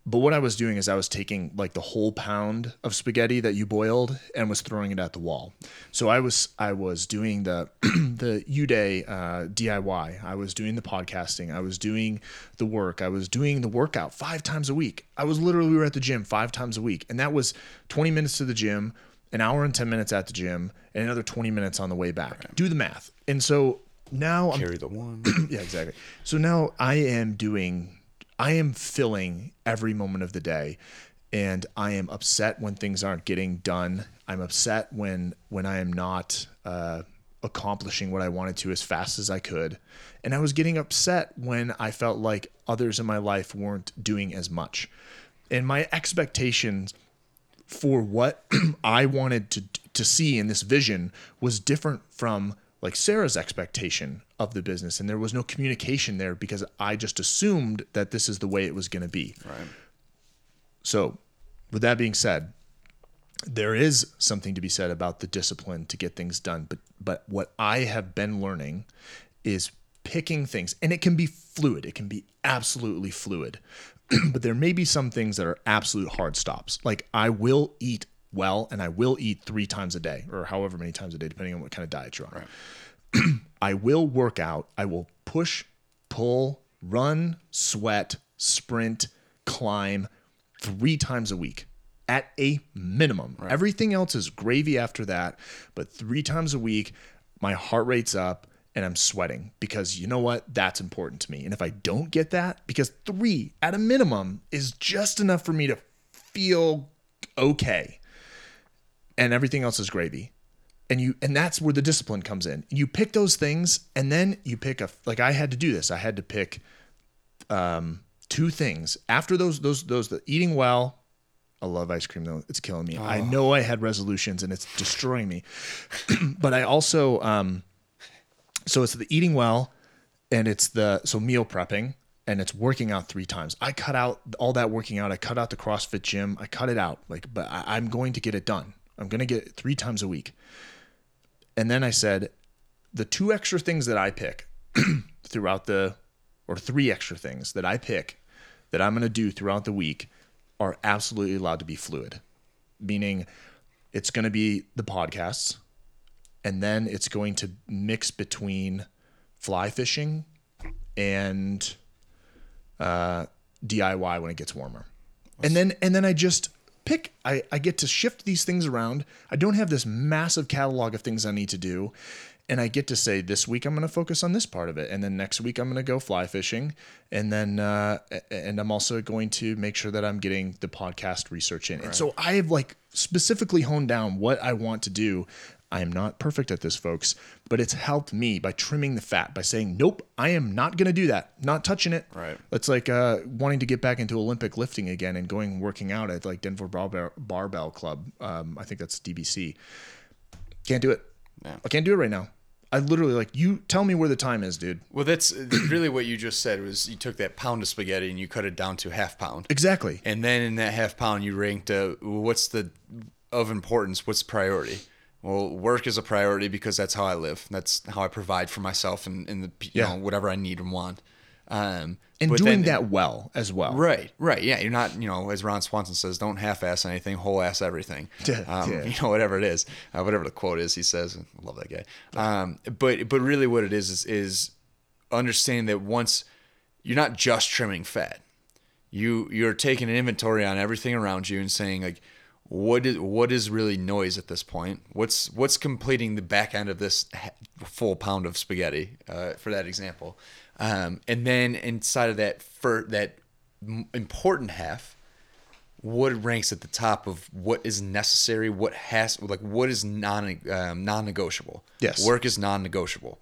A: But what I was doing is I was taking like the whole pound of spaghetti that you boiled and was throwing it at the wall. So I was I was doing the the Uday uh, DIY. I was doing the podcasting. I was doing the work. I was doing the workout five times a week. I was literally we were at the gym five times a week, and that was 20 minutes to the gym, an hour and 10 minutes at the gym, and another 20 minutes on the way back. Do the math. And so now I'm
B: Carry the one.
A: yeah, exactly. So now I am doing, I am filling every moment of the day, and I am upset when things aren't getting done. I'm upset when when I am not uh, accomplishing what I wanted to as fast as I could, and I was getting upset when I felt like others in my life weren't doing as much, and my expectations for what I wanted to to see in this vision was different from like Sarah's expectation of the business and there was no communication there because I just assumed that this is the way it was going to be.
B: Right.
A: So, with that being said, there is something to be said about the discipline to get things done, but but what I have been learning is picking things and it can be fluid. It can be absolutely fluid. but there may be some things that are absolute hard stops. Like I will eat well and I will eat 3 times a day or however many times a day depending on what kind of diet you're on. I will work out. I will push, pull, run, sweat, sprint, climb three times a week at a minimum. Everything else is gravy after that. But three times a week, my heart rate's up and I'm sweating because you know what? That's important to me. And if I don't get that, because three at a minimum is just enough for me to feel okay. And everything else is gravy and you and that's where the discipline comes in. You pick those things and then you pick a like i had to do this. I had to pick um two things. After those those those the eating well i love ice cream though. It's killing me. I know i had resolutions and it's destroying me. But i also um so it's the eating well and it's the so meal prepping and it's working out three times. I cut out all that working out. I cut out the crossfit gym. I cut it out. Like but I, i'm going to get it done. I'm going to get it three times a week and then I said, the two extra things that I pick throughout the, or three extra things that I pick that I'm going to do throughout the week are absolutely allowed to be fluid, meaning it's going to be the podcasts, and then it's going to mix between fly fishing and uh, DIY when it gets warmer. And then and then I just pick I, I get to shift these things around. I don't have this massive catalog of things I need to do. And I get to say this week I'm going to focus on this part of it, and then next week I'm going to go fly fishing, and then uh, and I'm also going to make sure that I'm getting the podcast research in. And so I have like specifically honed down what I want to do. I am not perfect at this, folks, but it's helped me by trimming the fat, by saying, nope, I am not going to do that. Not touching it.
B: Right.
A: It's like uh, wanting to get back into Olympic lifting again and going working out at like Denver Barbell, Barbell Club. Um, I think that's DBC. Can't do it.
B: Yeah.
A: I can't do it right now. I literally like you tell me where the time is, dude.
B: Well, that's really what you just said was you took that pound of spaghetti and you cut it down to half pound.
A: Exactly.
B: And then in that half pound, you ranked uh, what's the of importance, what's the priority. Well, work is a priority because that's how I live. That's how I provide for myself and, and the you
A: Yeah.
B: know whatever I need and want. Um,
A: And doing
B: then-
A: that well as well.
B: Right, right. Yeah, you're not, you know, as Ron Swanson says, don't half-ass anything, whole-ass everything.
A: Yeah,
B: Um,
A: yeah.
B: You know, whatever it is, uh, whatever the quote is, he says. I love that guy. Um, but but really, what it is is is understanding that once you're not just trimming fat, you you're taking an inventory on everything around you and saying like, what is what is really noise at this point? What's what's completing the back end of this full pound of spaghetti, uh, for that example, um, and then inside of that for that important half, what ranks at the top of what is necessary, what has like what is non um, non-negotiable.
A: Yes.
B: work is non-negotiable.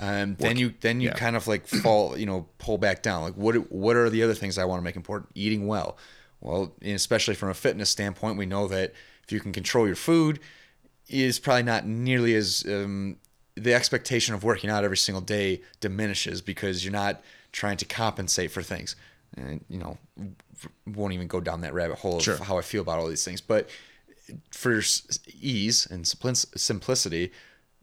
B: Um, then you then you
A: yeah.
B: kind of like fall, you know, pull back down. Like what what are the other things I want to make important? Eating well. Well, especially from a fitness standpoint, we know that if you can control your food, is probably not nearly as um, the expectation of working out every single day diminishes because you're not trying to compensate for things. And you know, won't even go down that rabbit hole
A: Sure.
B: of how I feel about all these things. But for ease and simplicity,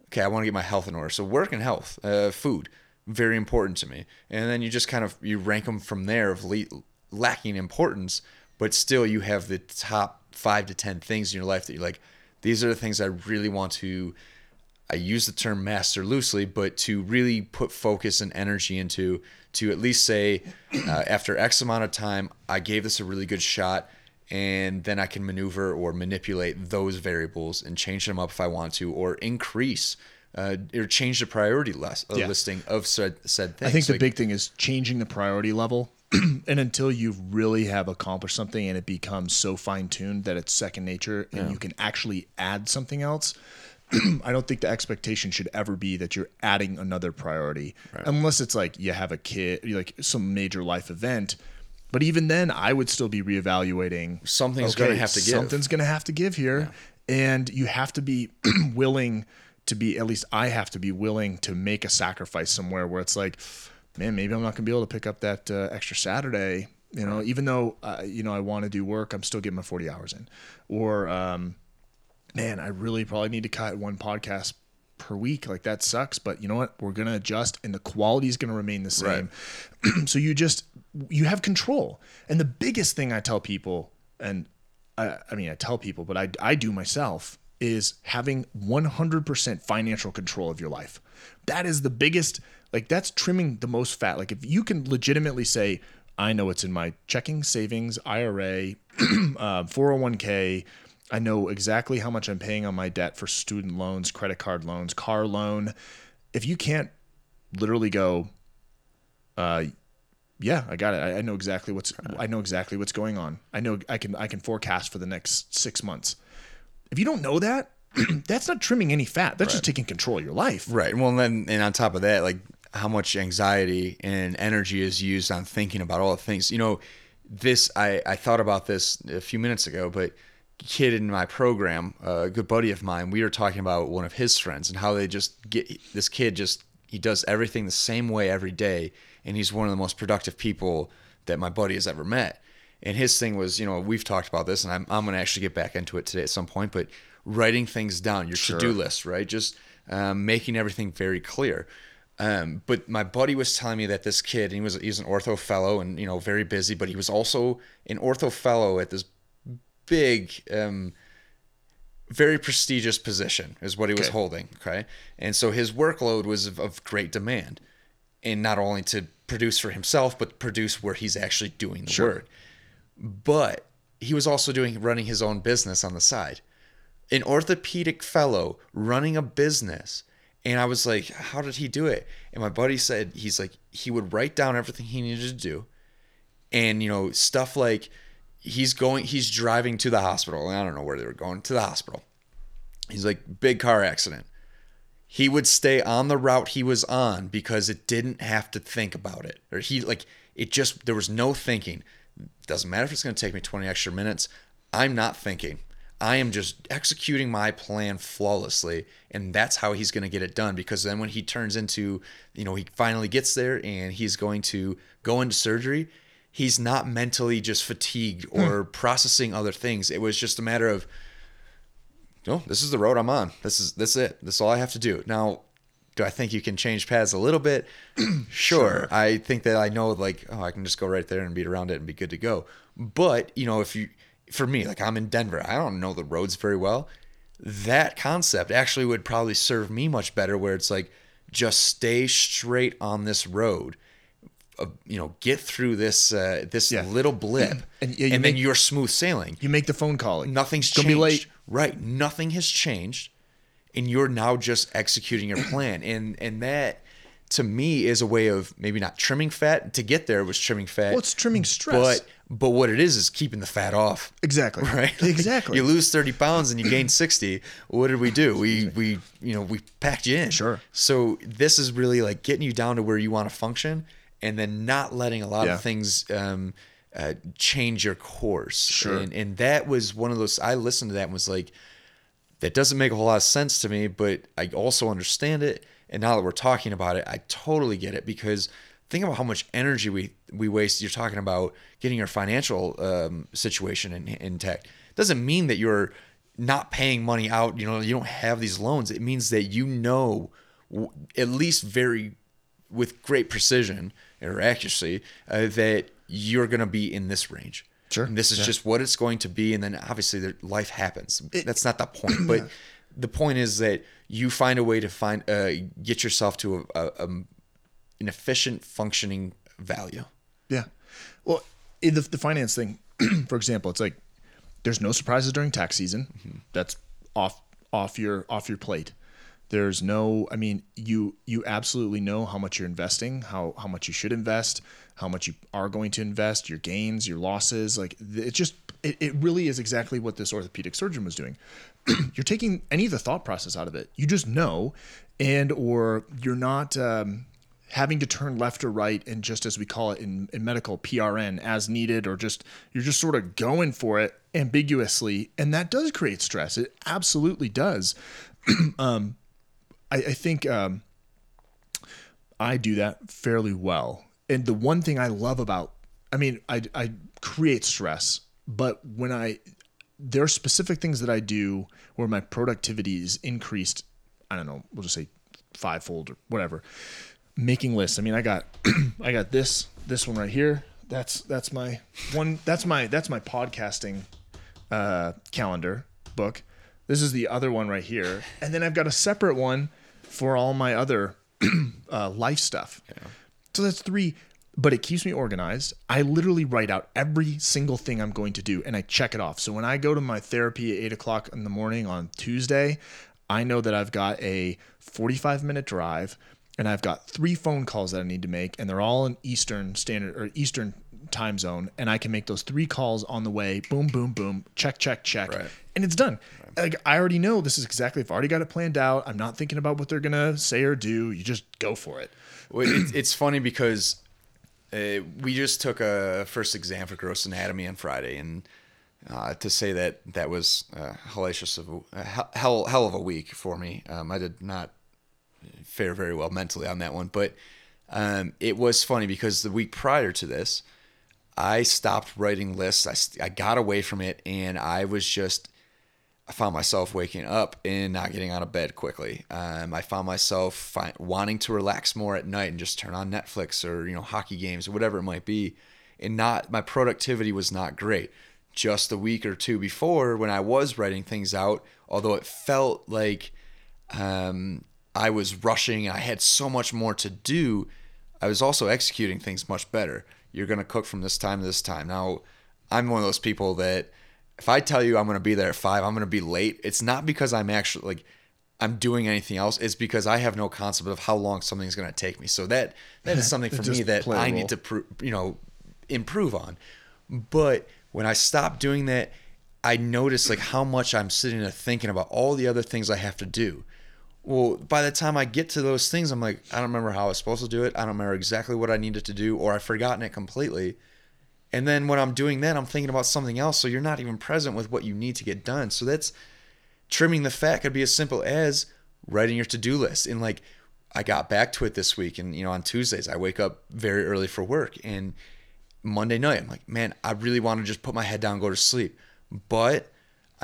B: okay, I want to get my health in order. So work and health, uh, food, very important to me. And then you just kind of you rank them from there of le- lacking importance, but still you have the top five to ten things in your life that you're like, these are the things I really want to. I use the term master loosely, but to really put focus and energy into, to at least say, uh, after X amount of time, I gave this a really good shot, and then I can maneuver or manipulate those variables and change them up if I want to, or increase uh, or change the priority list, uh,
A: Yeah.
B: listing of said said things.
A: I think the
B: Like,
A: big thing is changing the priority level. and until you really have accomplished something and it becomes so fine tuned that it's second nature and you can actually add something else, I don't think the expectation should ever be that you're adding another priority, unless it's like you have a kid, like some major life event. But even then, I would still be reevaluating.
B: Something's gonna have to give.
A: Something's going to have to give here, and you have to be willing to be. At least I have to be willing to make a sacrifice somewhere where it's like, man, maybe I'm not going to be able to pick up that uh, extra Saturday. You know, even though uh, you know I want to do work, I'm still getting my 40 hours in. Or um, man, I really probably need to cut one podcast per week. Like that sucks, but you know what? We're gonna adjust, and the quality is gonna remain the same. so you just you have control. And the biggest thing I tell people, and I, I mean I tell people, but I I do myself is having 100% financial control of your life. That is the biggest. Like that's trimming the most fat. Like if you can legitimately say, I know it's in my checking, savings, IRA, uh, 401k. I know exactly how much I'm paying on my debt for student loans, credit card loans, car loan. If you can't literally go, uh, yeah, I got it. I, I know exactly what's I know exactly what's going on. I know I can I can forecast for the next six months. If you don't know that, that's not trimming any fat. That's just taking control of your life.
B: Right. Well, and then and on top of that, like how much anxiety and energy is used on thinking about all the things. You know, this I I thought about this a few minutes ago, but kid in my program, a good buddy of mine, we were talking about one of his friends and how they just get this kid just he does everything the same way every day, and he's one of the most productive people that my buddy has ever met. And his thing was, you know, we've talked about this, and I'm I'm gonna actually get back into it today at some point, but writing things down, your to do list, right? Just um, making everything very clear. Um, but my buddy was telling me that this kid, he was he's an ortho fellow and you know very busy, but he was also an ortho fellow at this big, um, very prestigious position is what he was
A: Okay.
B: holding. Okay, and so his workload was of, of great demand, and not only to produce for himself, but produce where he's actually doing the work. But he was also doing running his own business on the side an orthopedic fellow running a business. And I was like, how did he do it? And my buddy said, he's like, he would write down everything he needed to do. And, you know, stuff like he's going he's driving to the hospital. I don't know where they were going to the hospital. He's like big car accident. He would stay on the route he was on because it didn't have to think about it. Or he like it just there was no thinking. Doesn't matter if it's going to take me 20 extra minutes. I'm not thinking. I am just executing my plan flawlessly, and that's how he's going to get it done. Because then, when he turns into, you know, he finally gets there and he's going to go into surgery, he's not mentally just fatigued or hmm. processing other things. It was just a matter of, no, this is the road I'm on. This is this is it. This is all I have to do. Now, do I think you can change paths a little bit? sure. sure. I think that I know like, oh, I can just go right there and beat around it and be good to go. But, you know, if you for me, like I'm in Denver, I don't know the roads very well. That concept actually would probably serve me much better where it's like just stay straight on this road. Uh, you know, get through this uh, this yeah. little blip, and, yeah, and make, then you're smooth sailing.
A: You make the phone call.
B: Nothing's changed. Be late. Right, nothing has changed, and you're now just executing your plan. and and that to me is a way of maybe not trimming fat. To get there was trimming fat.
A: Well, it's trimming stress.
B: But but what it is is keeping the fat off.
A: Exactly.
B: Right.
A: Exactly.
B: you lose thirty pounds and you gain sixty. What did we do? We we you know we packed you in.
A: Sure.
B: So this is really like getting you down to where you want to function, and then not letting a lot yeah. of things. Um, uh, change your course.
A: Sure.
B: And, and that was one of those. I listened to that and was like, that doesn't make a whole lot of sense to me, but I also understand it. And now that we're talking about it, I totally get it because think about how much energy we we waste. You're talking about getting your financial um, situation in, intact. Doesn't mean that you're not paying money out. You know, you don't have these loans. It means that you know, at least very with great precision or accuracy, uh, that you're going to be in this range.
A: Sure.
B: And this is yeah. just what it's going to be, and then obviously life happens. It, That's not the point, but the point is that you find a way to find uh, get yourself to a, a, a an efficient functioning value.
A: Yeah. Well, the, the finance thing, for example, it's like there's no surprises during tax season. Mm-hmm. That's off off your off your plate. There's no, I mean, you you absolutely know how much you're investing, how how much you should invest, how much you are going to invest, your gains, your losses. Like it just it, it really is exactly what this orthopedic surgeon was doing. you're taking any of the thought process out of it. You just know, and or you're not um, having to turn left or right and just as we call it in, in medical PRN as needed or just you're just sort of going for it ambiguously. And that does create stress. It absolutely does. Um, I, I, think um, I do that fairly well. And the one thing I love about I mean I, I create stress but when I there are specific things that I do where my productivity is increased I don't know we'll just say fivefold or whatever making lists. I mean, I got I got this this one right here. That's that's my one. That's my that's my podcasting uh, calendar book. This is the other one right here, and then I've got a separate one for all my other uh, life stuff. Yeah. So that's three. But it keeps me organized. I literally write out every single thing I'm going to do and I check it off. So when I go to my therapy at eight o'clock in the morning on Tuesday, I know that I've got a 45 minute drive and I've got three phone calls that I need to make, and they're all in Eastern standard or Eastern time zone, and I can make those three calls on the way. Boom, boom, boom. Check, check, check, right. and it's done. Right. Like I already know this is exactly. I've already got it planned out. I'm not thinking about what they're gonna say or do. You just go for it.
B: Well, it's, it's funny because uh, we just took a first exam for gross anatomy on Friday, and uh, to say that that was uh, hellacious of a, hell hell of a week for me. Um, I did not fare very well mentally on that one. But um, it was funny because the week prior to this, I stopped writing lists. I, I got away from it and I was just, I found myself waking up and not getting out of bed quickly. Um, I found myself fi- wanting to relax more at night and just turn on Netflix or, you know, hockey games or whatever it might be. And not, my productivity was not great. Just a week or two before when I was writing things out, although it felt like um, I was rushing and I had so much more to do, I was also executing things much better. You're going to cook from this time to this time. Now, I'm one of those people that if I tell you I'm going to be there at five, I'm going to be late. It's not because I'm actually like, I'm doing anything else. It's because I have no concept of how long something's going to take me. So that that is something for me that I need to, you know, improve on. But when I stopped doing that, I noticed like how much I'm sitting there thinking about all the other things I have to do. Well, by the time I get to those things, I'm like, I don't remember how I was supposed to do it. I don't remember exactly what I needed to do, or I've forgotten it completely. And then when I'm doing that, I'm thinking about something else. So you're not even present with what you need to get done. So that's trimming the fat could be as simple as writing your to-do list. And like I got back to it this week and you know on Tuesdays I wake up very early for work and Monday night I'm like, man, I really want to just put my head down, go to sleep. But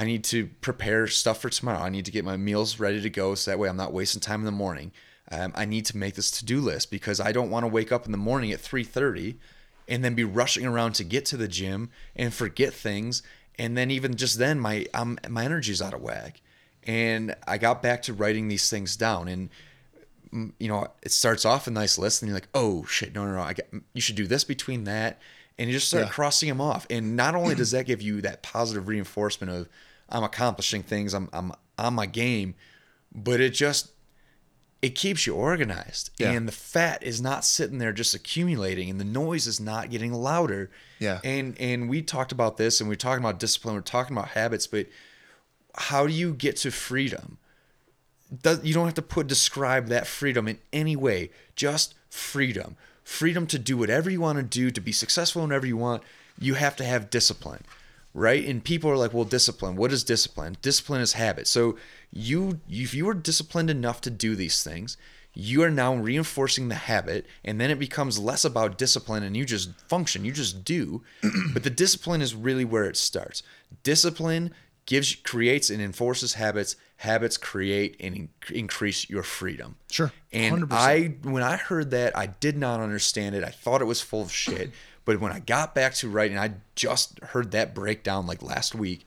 B: I need to prepare stuff for tomorrow. I need to get my meals ready to go so that way I'm not wasting time in the morning. Um, I need to make this to-do list because I don't want to wake up in the morning at 3:30 and then be rushing around to get to the gym and forget things and then even just then my um, my energy's out of whack and i got back to writing these things down and mm, you know it starts off a nice list and you're like oh shit no no no i got you should do this between that and you just start
A: Yeah.
B: crossing them off and not only does that give you that positive reinforcement of i'm accomplishing things i'm i'm on my game but it just it keeps you organized.
A: Yeah.
B: and the fat is not sitting there just accumulating and the noise is not getting louder.
A: Yeah.
B: and and we talked about this and we're talking about discipline we're talking about habits but how do you get to freedom? Does, you don't have to put describe that freedom in any way just freedom. Freedom to do whatever you want to do to be successful whenever you want you have to have discipline right and people are like well discipline what is discipline discipline is habit so you if you were disciplined enough to do these things you are now reinforcing the habit and then it becomes less about discipline and you just function you just do but the discipline is really where it starts discipline gives creates and enforces habits habits create and in- increase your freedom
A: Sure.
B: and
A: 100%.
B: I, when I heard that, I did not understand it. I thought it was full of shit. But when I got back to writing, I just heard that breakdown like last week.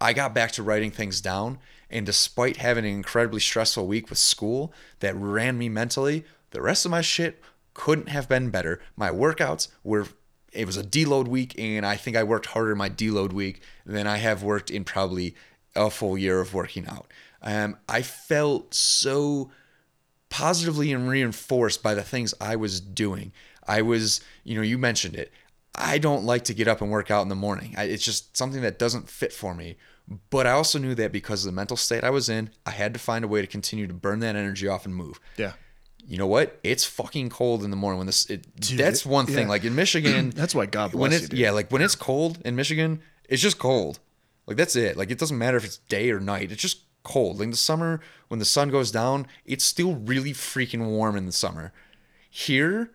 B: I got back to writing things down. And despite having an incredibly stressful week with school that ran me mentally, the rest of my shit couldn't have been better. My workouts were, it was a deload week. And I think I worked harder in my deload week than I have worked in probably a full year of working out. Um, I felt so positively and reinforced by the things I was doing. I was, you know, you mentioned it. I don't like to get up and work out in the morning. I, it's just something that doesn't fit for me. But I also knew that because of the mental state I was in, I had to find a way to continue to burn that energy off and move.
A: Yeah.
B: You know what? It's fucking cold in the morning when this. It,
A: Dude,
B: that's one thing.
A: yeah.
B: Like in Michigan,
A: That's why God bless
B: when
A: you, dude.
B: yeah, like when it's cold in Michigan, it's just cold. Like that's it. Like it doesn't matter if it's day or night. It's just cold. Like in the summer, when the sun goes down, it's still really freaking warm in the summer. Here,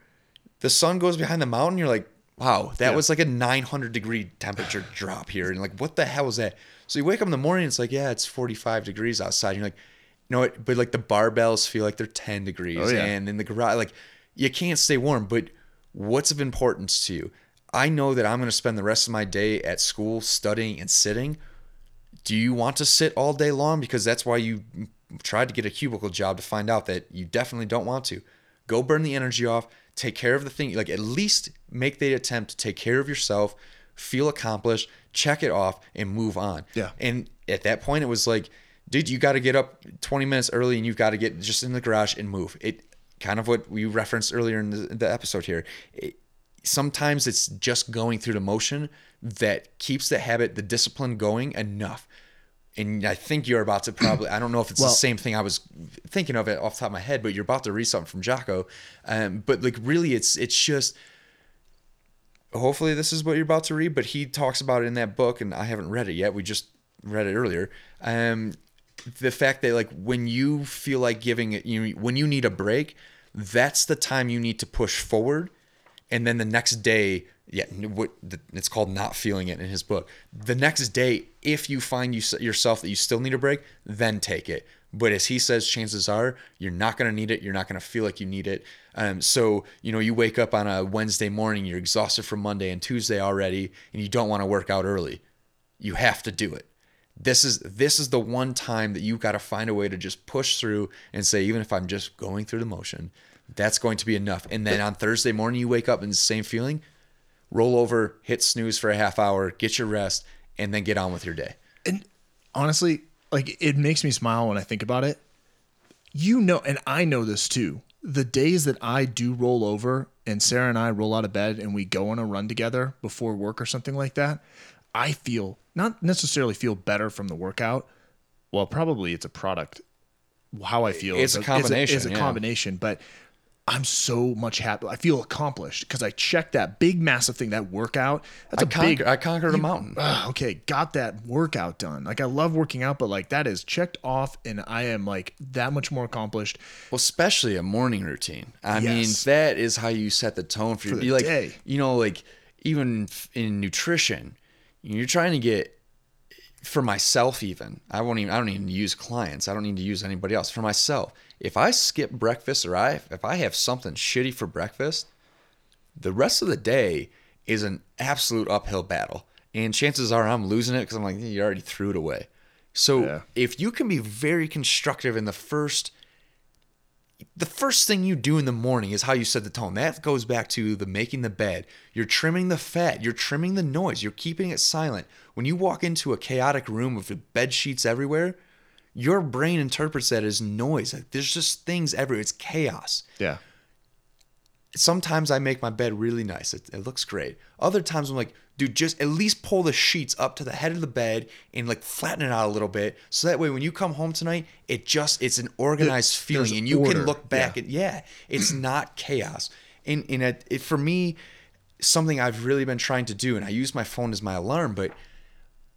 B: the sun goes behind the mountain. You're like, wow, that
A: Yeah.
B: was like a 900 degree temperature drop here. And like, what the hell was that? So you wake up in the morning, it's like, yeah, it's 45 degrees outside. You're like, you know what? But like the barbells feel like they're 10 degrees.
A: Oh, yeah.
B: And in the garage, like you can't stay warm. But what's of importance to you? I know that I'm going to spend the rest of my day at school studying and sitting. Do you want to sit all day long? Because that's why you tried to get a cubicle job to find out that you definitely don't want to. Go burn the energy off. Take care of the thing. Like at least make the attempt to take care of yourself. Feel accomplished. Check it off and move on.
A: Yeah.
B: And at that point, it was like, dude, you got to get up 20 minutes early and you've got to get just in the garage and move. It kind of what we referenced earlier in the, the episode here. It, sometimes it's just going through the motion that keeps the habit, the discipline going enough. And I think you're about to probably, I don't know if it's
A: Well-
B: the same thing I was thinking of it off the top of my head, but you're about to read something from Jocko. Um, but like really it's, it's just, hopefully this is what you're about to read, but he talks about it in that book and I haven't read it yet. We just read it earlier. Um, the fact that like when you feel like giving it, you when you need a break, that's the time you need to push forward. And then the next day, yeah, what it's called not feeling it in his book. The next day, if you find you, yourself that you still need a break, then take it. But as he says, chances are you're not going to need it. You're not going to feel like you need it. Um, so, you know, you wake up on a Wednesday morning, you're exhausted from Monday and Tuesday already, and you don't want to work out early. You have to do it. This is this is the one time that you've got to find a way to just push through and say, even if I'm just going through the motion, that's going to be enough. And then on Thursday morning, you wake up in the same feeling, roll over, hit snooze for a half hour, get your rest, and then get on with your day.
A: And honestly, like it makes me smile when I think about it. You know, and I know this too. the days that I do roll over and Sarah and I roll out of bed and we go on a run together before work or something like that, I feel not necessarily feel better from the workout. Well, probably it's a product. How I feel
B: It's
A: is
B: a combination,
A: Is a,
B: yeah.
A: combination, but I'm so much happy. I feel accomplished because I checked that big, massive thing, that workout. That's
B: I
A: a
B: conquered,
A: big.
B: I conquered a mountain.
A: Ah, okay, got that workout done. Like I love working out, but like that is checked off, and I am like that much more accomplished.
B: Well, especially a morning routine. I
A: Yes.
B: mean, that is how you set the tone for,
A: For
B: your
A: the
B: like,
A: day.
B: You know, like even in nutrition, you're trying to get for myself. Even I won't even. I don't even use clients. I don't need to use anybody else. For myself, if I skip breakfast or I if I have something shitty for breakfast, the rest of the day is an absolute uphill battle. And chances are I'm losing it because I'm like, you already threw it away. So
A: Yeah.
B: if you can be very constructive in the first the first thing you do in the morning is how you set the tone. That goes back to the making the bed. You're trimming the fat, you're trimming the noise, you're keeping it silent. When you walk into a chaotic room with bed sheets everywhere, your brain interprets that as noise. Like, there's just things everywhere. It's chaos
A: Yeah,
B: sometimes I make my bed really nice. It, it looks great. Other times I'm like, dude, just at least pull the sheets up to the head of the bed and like flatten it out a little bit. So that way when you come home tonight, it just it's an organized
A: There-
B: feeling and you
A: order.
B: can look back
A: Yeah.
B: at yeah, it's not chaos. And and it, it for me something I've really been trying to do and I use my phone as my alarm, but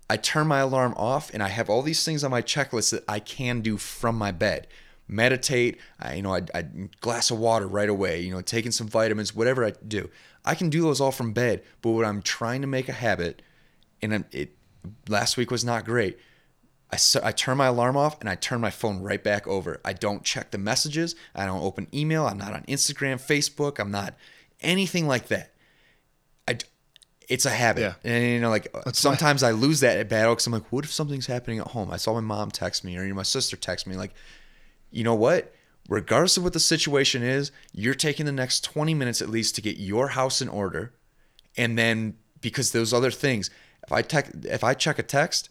B: I turn my alarm off and I have all these things on my checklist that I can do from my bed. Meditate, I, you know, I, I glass of water right away, you know, taking some vitamins, whatever I do. I can do those all from bed, but what I'm trying to make a habit, and it last week was not great. I, I turn my alarm off and I turn my phone right back over. I don't check the messages. I don't open email. I'm not on Instagram, Facebook. I'm not anything like that. It's a habit.
A: Yeah.
B: And you know, like sometimes I lose that at battle because I'm like, what if something's happening at home? I saw my mom text me or you know, my sister text me like, you know what? Regardless of what the situation is, you're taking the next 20 minutes at least to get your house in order. And then because those other things, if I tech, if I check a text,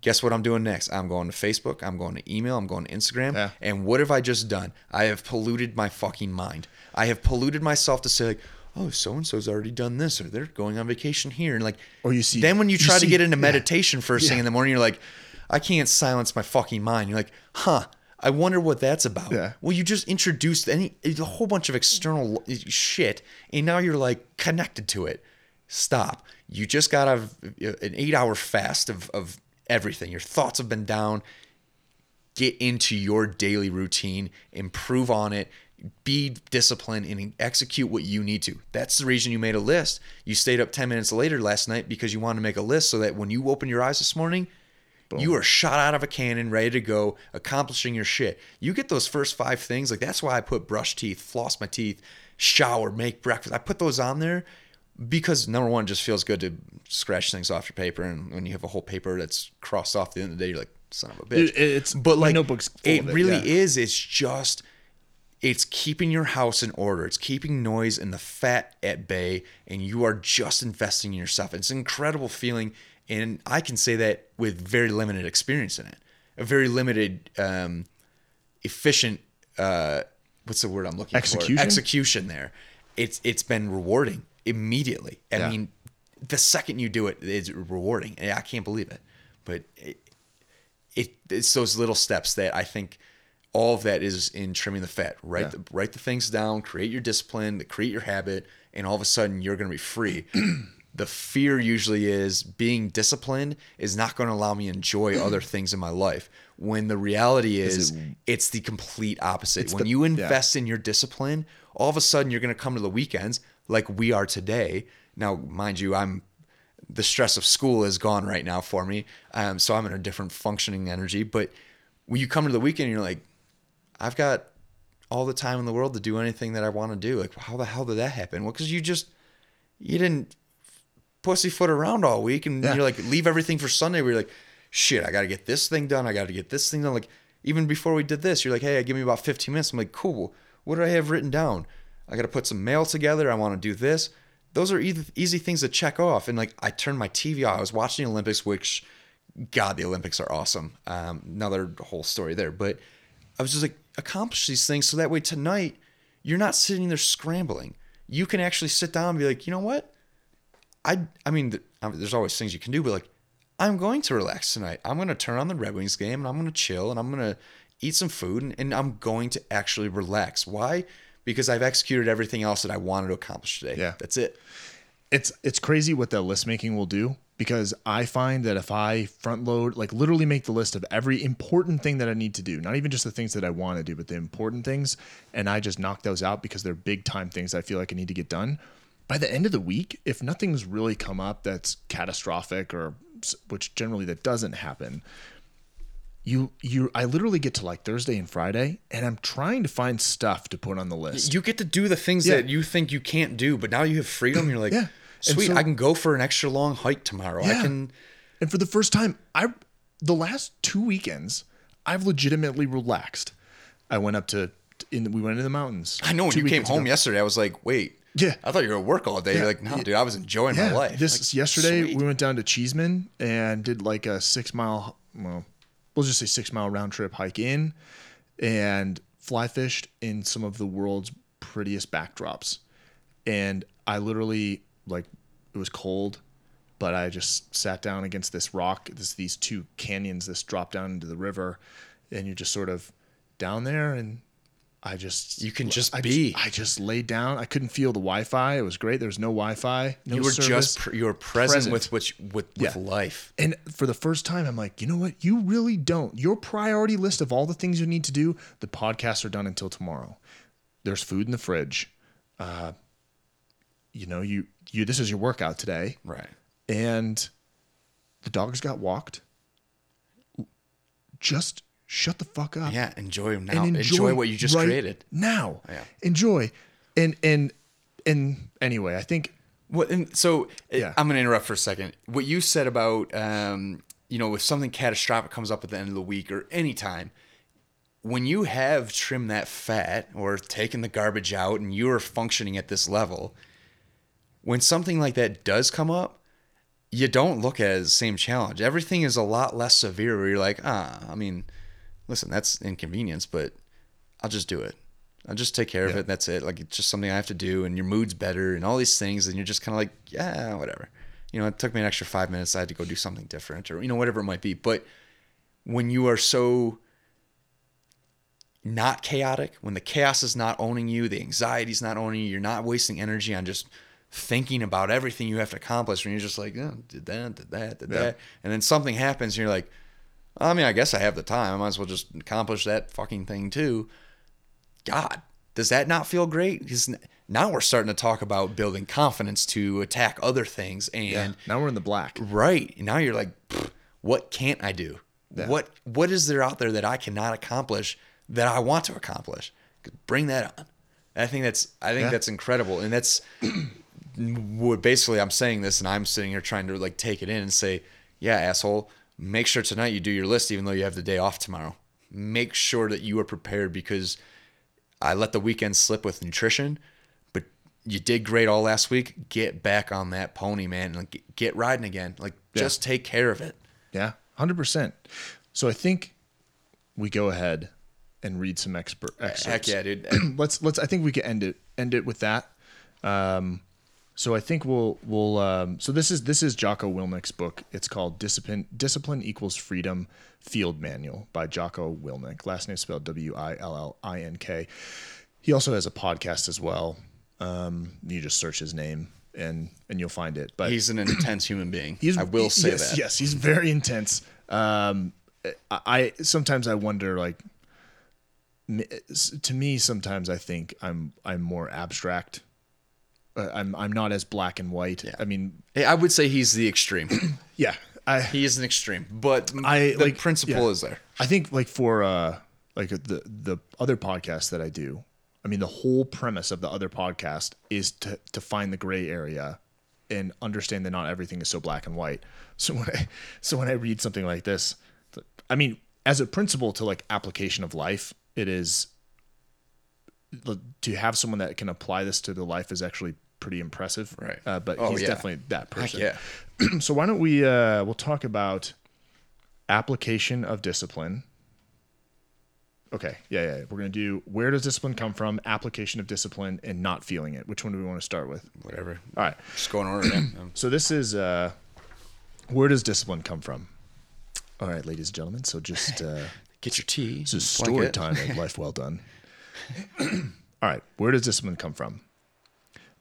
B: guess what I'm doing next? I'm going to Facebook, I'm going to email, I'm going to Instagram.
A: Yeah.
B: And what have I just done? I have polluted my fucking mind. I have polluted myself to say like, oh, so and so's already done this, or they're going on vacation here, and like,
A: Or you see-
B: Then when you
A: you
B: try to
A: see-
B: get into
A: yeah.
B: meditation first thing
A: Yeah.
B: in the morning, you're like, I can't silence my fucking mind. You're like, huh. I wonder what that's about.
A: Yeah.
B: Well, you just introduced any a whole bunch of external shit, and now you're like connected to it. Stop. You just got a, uh, an eight hour fast of, of everything. Your thoughts have been down. Get into your daily routine, improve on it, be disciplined, and execute what you need to. That's the reason you made a list. You stayed up 10 minutes later last night because you wanted to make a list so that when you open your eyes this morning, you are shot out of a cannon, ready to go, accomplishing your shit. You get those first five things. Like that's why I put brush teeth, floss my teeth, shower, make breakfast. I put those on there because number one, it just feels good to scratch things off your paper. And when you have a whole paper that's crossed off at the end of the day, you're like, son of a bitch.
A: Dude, it's-
B: but like
A: notebook's
B: it
A: it,
B: really
A: yeah.
B: is. It's just it's keeping your house in order. It's keeping noise and the fat at bay, and you are just investing in yourself. It's an incredible feeling, and I can say that with very limited experience in it, a very limited, um, efficient. Uh, what's the word I'm looking
A: Execution?
B: for? Execution. There, it's it's been rewarding immediately. I
A: Yeah.
B: mean, the second you do it, it's rewarding. I can't believe it, but it, it it's those little steps that I think all of that is in trimming the fat. Write
A: Yeah.
B: the write the things down, create your discipline, create your habit, and all of a sudden you're going to be free. the fear usually is being disciplined is not going to allow me to enjoy other things in my life. When the reality is, it's the complete opposite. When
A: the-
B: you
A: yeah.
B: invest in your discipline, all of a sudden you're going to come to the weekends like we are today. Now, mind you, I'm the stress of school is gone right now for me. Um, so I'm in a different functioning energy. But when you come to the weekend, you're like, I've got all the time in the world to do anything that I want to do. Like, how the hell did that happen? Well, because you just you didn't pussyfoot around all week, and
A: Yeah.
B: you're like, leave everything for Sunday. Where you're like, shit, I got to get this thing done. I got to get this thing done. Like, even before we did this, you're like, hey, give me about 15 minutes. I'm like, cool. What do I have written down? I got to put some mail together. I want to do this. Those are easy, easy things to check off. And like, I turned my TV on. I was watching the Olympics, which, God, the Olympics are awesome. Um, another whole story there. But I was just like, accomplish these things so that way tonight you're not sitting there scrambling. You can actually sit down and be like, you know what? I I mean, th- I mean, there's always things you can do, but like, I'm going to relax tonight. I'm going to turn on the Red Wings game and I'm going to chill and I'm going to eat some food and, and I'm going to actually relax. Why? Because I've executed everything else that I wanted to accomplish today.
A: Yeah.
B: That's it.
A: it's it's crazy what the list making will do because I find that if I front load, like literally make the list of every important thing that I need to do, not even just the things that I want to do, but the important things, and I just knock those out because they're big time things I feel like I need to get done. By the end of the week, if nothing's really come up that's catastrophic or which generally that doesn't happen, you you I literally get to like Thursday and Friday and I'm trying to find stuff to put on the list.
B: You get to do the things
A: Yeah.
B: that you think you can't do, but now you have freedom. You're like,
A: Yeah.
B: Sweet,
A: so-
B: I can go for an extra long hike tomorrow. I
A: Yeah.
B: can.
A: And for the first time, I the last two weekends, I've legitimately relaxed. I went up to in we went into the mountains.
B: I know when you came home
A: ago.
B: yesterday, I was like, wait.
A: Yeah.
B: I thought you were at work all day.
A: Yeah.
B: You're like, no, dude, I was enjoying
A: Yeah,
B: my life.
A: this
B: Like,
A: yesterday
B: sweet.
A: we went down to Cheesman and did like a six mile, well, we'll just say six mile round trip hike in, and fly fished in some of the world's prettiest backdrops. And I literally like it was cold, but I just sat down against this rock, this these two canyons, this drop down into the river, and you're just sort of down there and I just
B: You can just
A: I
B: be.
A: I just laid down. I couldn't feel the Wi-Fi. It was great. There was no Wi-Fi. No
B: you were
A: service.
B: just pr- you were present,
A: Present.
B: with which with, with
A: Yeah.
B: life.
A: And for the first time, I'm like, you know what? You really don't. Your priority list of all the things you need to do, the podcasts are done until tomorrow. There's food in the fridge. Uh, you know, you you this is your workout today,
B: Right.
A: and the dogs got walked. Just shut the fuck up
B: Yeah. Enjoy them now.
A: and
B: enjoy, what you just
A: right
B: created.
A: now.
B: Yeah.
A: Enjoy, and and and anyway, I think
B: What and so
A: Yeah.
B: I'm going to interrupt for a second. What you said about um, you know if something catastrophic comes up at the end of the week or any time, when you have trimmed that fat or taken the garbage out and you are functioning at this level, when something like that does come up, you don't look at it as the same challenge. Everything is a lot less severe. Where you're like, ah, I mean, listen, that's inconvenience, but I'll just do it. I'll just take care of
A: Yeah.
B: it. That's it. Like it's just something I have to do, and your mood's better, and all these things, and you're just kind of like, yeah, whatever. You know, it took me an extra five minutes. I had to go do something different, or you know, whatever it might be. But when you are so not chaotic, when the chaos is not owning you, the anxiety is not owning you, you're not wasting energy on just thinking about everything you have to accomplish. When you're just like, oh, did that, did that, did
A: Yeah.
B: that, and then something happens, and you're like, I mean, I guess I have the time. I might as well just accomplish that fucking thing too. God, does that not feel great? Because now we're starting to talk about building confidence to attack other things, and
A: now we're in the black.
B: right now you're like, what can't I do? What what is there out there that I cannot accomplish that I want to accomplish? Bring that on. I think that's I think
A: Yeah.
B: that's incredible, and that's what basically I'm saying this, and I'm sitting here trying to like take it in and say, yeah, asshole, make sure tonight you do your list, even though you have the day off tomorrow. Make sure that you are prepared because I let the weekend slip with nutrition, but you did great all last week. Get back on that pony, man, and like, get riding again. Like just take care of it.
A: Yeah, hundred percent. So I think we go ahead and read some expert excerpts.
B: Heck yeah, dude.
A: let's let's. I think we can end it end it with that. Um, so I think we'll we'll. Um, so this is this is Jocko Willink's book. It's called Discipline Discipline Equals Freedom Field Manual by Jocko Willink. Last name spelled W I L L I N K. He also has a podcast as well. Um, you just search his name and and you'll find it. But
B: He's an intense human being.
A: He's,
B: I will say
A: yes,
B: that.
A: Yes, he's very intense. Um, I, I sometimes I wonder like to me sometimes I think I'm I'm more abstract. Uh, I'm I'm not as black and white. I mean,
B: I would say he's the extreme.
A: yeah, I
B: he is an extreme, but
A: I
B: the
A: like
B: principle
A: yeah.
B: is there.
A: I think like for uh like the the other podcast that I do, I mean the whole premise of the other podcast is to to find the gray area and understand that not everything is so black and white. So when I so when I read something like this, I mean as a principle to like application of life, it is to have someone that can apply this to the life is actually pretty impressive.
B: Right.
A: Uh, but
B: Oh,
A: he's
B: yeah.
A: definitely that person.
B: yeah.
A: so why don't we uh we'll talk about application of discipline Okay. Yeah, yeah. We're gonna do where does discipline come from, application of discipline, and not feeling it. Which one do we want to start with?
B: Whatever.
A: All right.
B: Just go in order.
A: So this is uh, where does discipline come from? All right, ladies and gentlemen. So just uh,
B: Get your tea.
A: this is story
B: blanket.
A: time at Life Well Done. All right, where does discipline come from?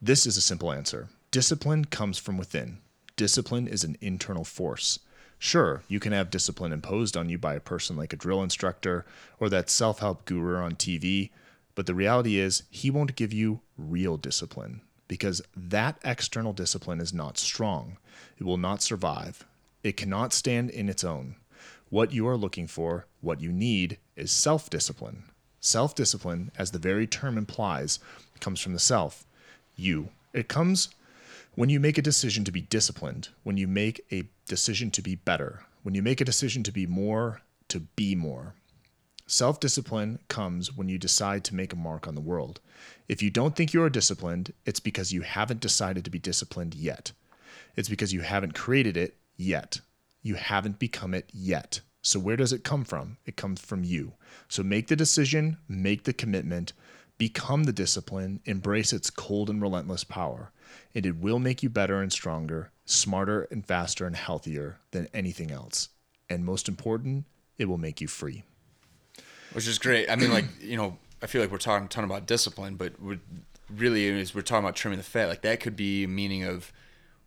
A: This is a simple answer. Discipline comes from within. Discipline is an internal force. Sure, you can have discipline imposed on you by a person like a drill instructor or that self help guru on TV, but the reality is he won't give you real discipline because that external discipline is not strong. It will not survive. It cannot stand in its own. What you are looking for, what you need, is self discipline. Self discipline, as the very term implies, comes from the self, you. It comes when you make a decision to be disciplined, when you make a decision to be better, when you make a decision to be more, to be more. Self discipline comes when you decide to make a mark on the world. If you don't think you are disciplined, it's because you haven't decided to be disciplined yet. It's because you haven't created it yet. You haven't become it yet. So, where does it come from? It comes from you. So, make the decision, make the commitment, become the discipline, embrace its cold and relentless power. And it will make you better and stronger, smarter and faster and healthier than anything else. And most important, it will make you free.
B: which is great. I mean, like you know, I feel like we're talking a ton about discipline, but we're really is we're talking about trimming the fat. Like that could be a meaning of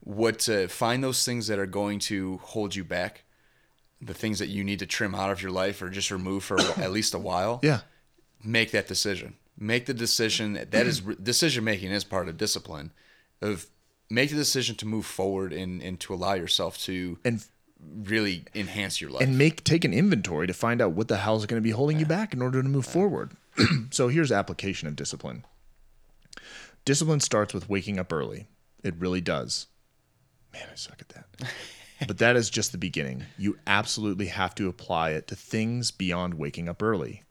B: what to find those things that are going to hold you back, the things that you need to trim out of your life or just remove for at least a while.
A: Yeah.
B: Make that decision. Make the decision. That is decision making is part of discipline. Of make the decision to move forward and and to allow yourself to
A: And
B: really enhance your life.
A: and make take an inventory to find out what the hell is going to be holding you back in order to move forward. so here's application of discipline. Discipline starts with waking up early. It really does. Man, I suck at that. but that is just the beginning. You absolutely have to apply it to things beyond waking up early.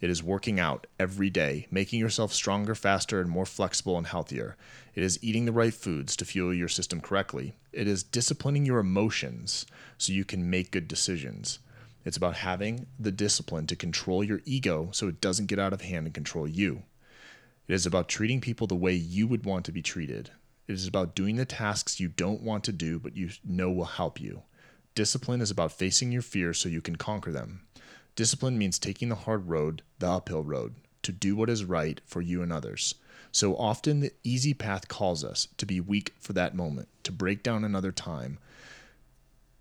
A: It is working out every day, making yourself stronger, faster, and more flexible and healthier. It is eating the right foods to fuel your system correctly. It is disciplining your emotions so you can make good decisions. It's about having the discipline to control your ego so it doesn't get out of hand and control you. It is about treating people the way you would want to be treated. It is about doing the tasks you don't want to do but you know will help you. Discipline is about facing your fears so you can conquer them. Discipline means taking the hard road, the uphill road, to do what is right for you and others. So often the easy path calls us to be weak for that moment, to break down another time,